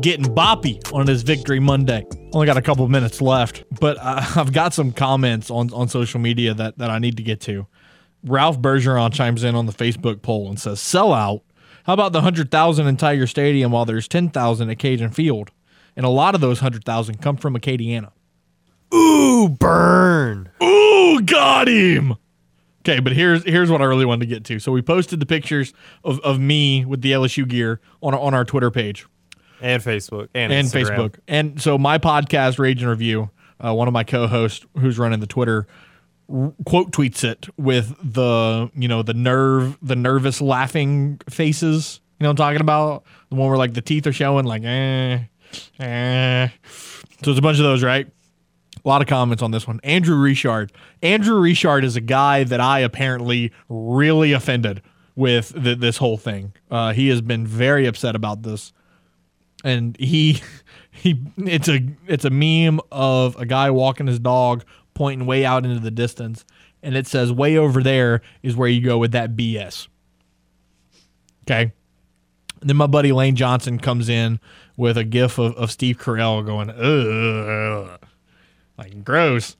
Getting boppy on his Victory Monday. Only got a couple of minutes left, but I've got some comments on, on social media that, that I need to get to. Ralph Bergeron chimes in on the Facebook poll and says, "Sellout. How about the 100,000 in Tiger Stadium while there's 10,000 at Cajun Field? And a lot of those 100,000 come from Acadiana." Ooh, burn. Ooh, got him. Okay, but here's here's what I really wanted to get to. So we posted the pictures of, of me with the LSU gear on on our Twitter page And Facebook. And, and Instagram. Facebook. And so my podcast, Rage and Review, uh, one of my co-hosts who's running the Twitter, r- quote tweets it with the you know the nerve the nervous laughing faces. You know what I'm talking about? The one where like the teeth are showing, like eh, eh. So it's a bunch of those, right? A lot of comments on this one. Andrew Richard. Andrew Richard is a guy that I apparently really offended with th- this whole thing. Uh, he has been very upset about this and he he it's a it's a meme of a guy walking his dog pointing way out into the distance and it says way over there is where you go with that BS. Okay. And then my buddy Lane Johnson comes in with a gif of, of Steve Carell going, ugh, like gross.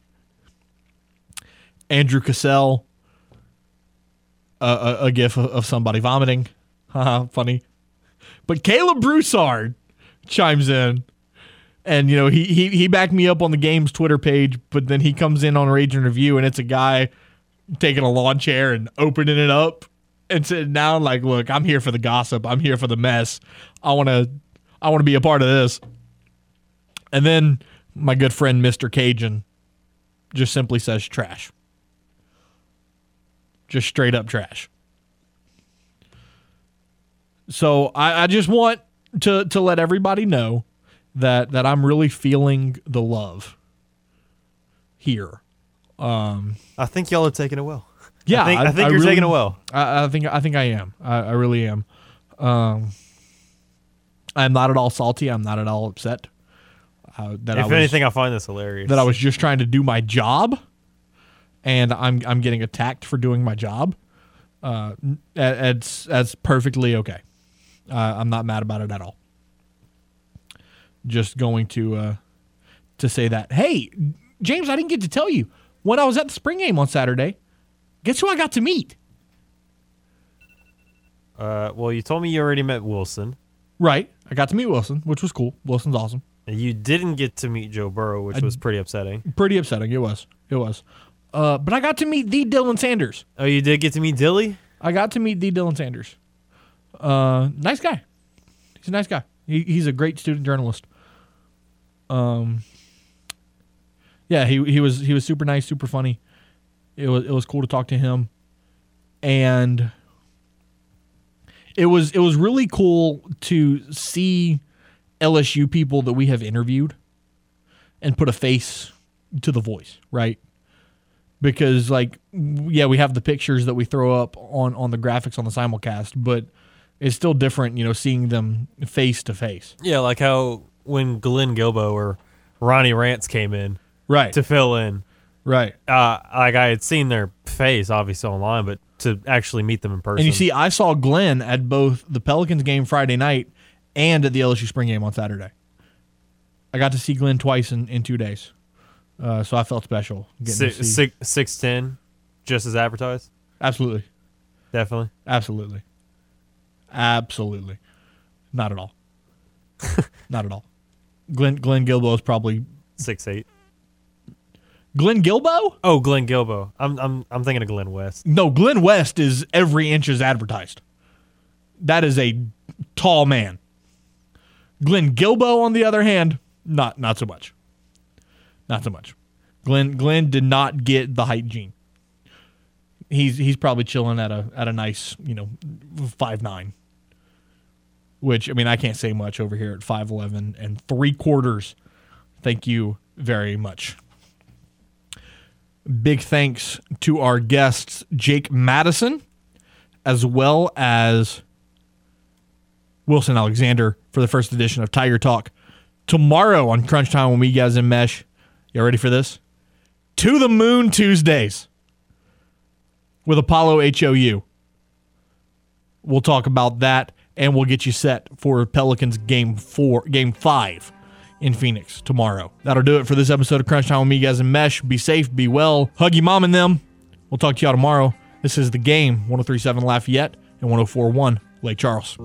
Andrew Cassell, uh, a, a gif of, of somebody vomiting. Haha, funny. But Caleb Broussard chimes in. And you know, he, he he backed me up on the game's Twitter page, but then he comes in on Rage and Review and it's a guy taking a lawn chair and opening it up and sitting down like, look, I'm here for the gossip. I'm here for the mess. I wanna I wanna be a part of this. And then my good friend Mr. Cajun just simply says trash. Just straight up trash. So I, I just want to to let everybody know that that I'm really feeling the love here. Um, I think y'all are taking it well. yeah, I think, I think you're really- taking it well. I, I think I think I am. I, I really am. Um, I'm not at all salty. I'm not at all upset. Uh, that I if was, anything, I find this hilarious. that I was just trying to do my job, and I'm I'm getting attacked for doing my job. Uh, it's that's perfectly okay. Uh, I'm not mad about it at all. Just going to uh, to say that, hey, James, I didn't get to tell you when I was at the spring game on Saturday. Guess who I got to meet? Uh, well, you told me you already met Wilson. Right, I got to meet Wilson, which was cool. Wilson's awesome. And you didn't get to meet Joe Burrow, which I- was pretty upsetting. Pretty upsetting. It was. It was. Uh, but I got to meet the Dylan Sanders. Oh, you did get to meet Dilly? I got to meet the Dylan Sanders. Uh, nice guy. He's a nice guy. He, he's a great student journalist. Um, yeah, he he was he was super nice, super funny. It was it was cool to talk to him, and it was it was really cool to see LSU people that we have interviewed and put a face to the voice, right? Because like yeah, we have the pictures that we throw up on on the graphics on the simulcast, but it's still different, you know, seeing them face to face. Yeah, like how when Glenn Guilbeau or Ronnie Rance came in, right, to fill in, right. Uh, like I had seen their face obviously online, but to actually meet them in person. And you see, I saw Glenn at both the Pelicans game Friday night and at the LSU spring game on Saturday. I got to see Glenn twice in, in two days, uh, so I felt special. six, six, six ten, just as advertised. Absolutely, definitely, absolutely, absolutely, not at all, not at all. Glenn Glenn Guilbeau is probably six eight. Glenn Guilbeau? Oh, Glenn Guilbeau. I'm I'm I'm thinking of Glenn West. No, Glenn West is every inch as advertised. That is a tall man. Glenn Guilbeau, on the other hand, not not so much. Not so much. Glenn Glenn did not get the height gene. He's he's probably chilling at a at a nice you know five nine. Which I mean I can't say much over here at five eleven and three quarters. Thank you very much. Big thanks to our guests, Jake Madison, as well as Wilson Alexander for the first edition of Tiger Talk. Tomorrow on Crunch Time when we guys in mesh. y'all ready for this? To the Moon Tuesdays with Apollo HOU. We'll talk about that and we'll get you set for Pelicans game four, game five in Phoenix tomorrow. That'll do it for this episode of Crunch Time with Miguez, and Mesh. Be safe, be well, hug your mom and them. We'll talk to y'all tomorrow. This is the game 1037 Lafayette and 1041 Lake Charles.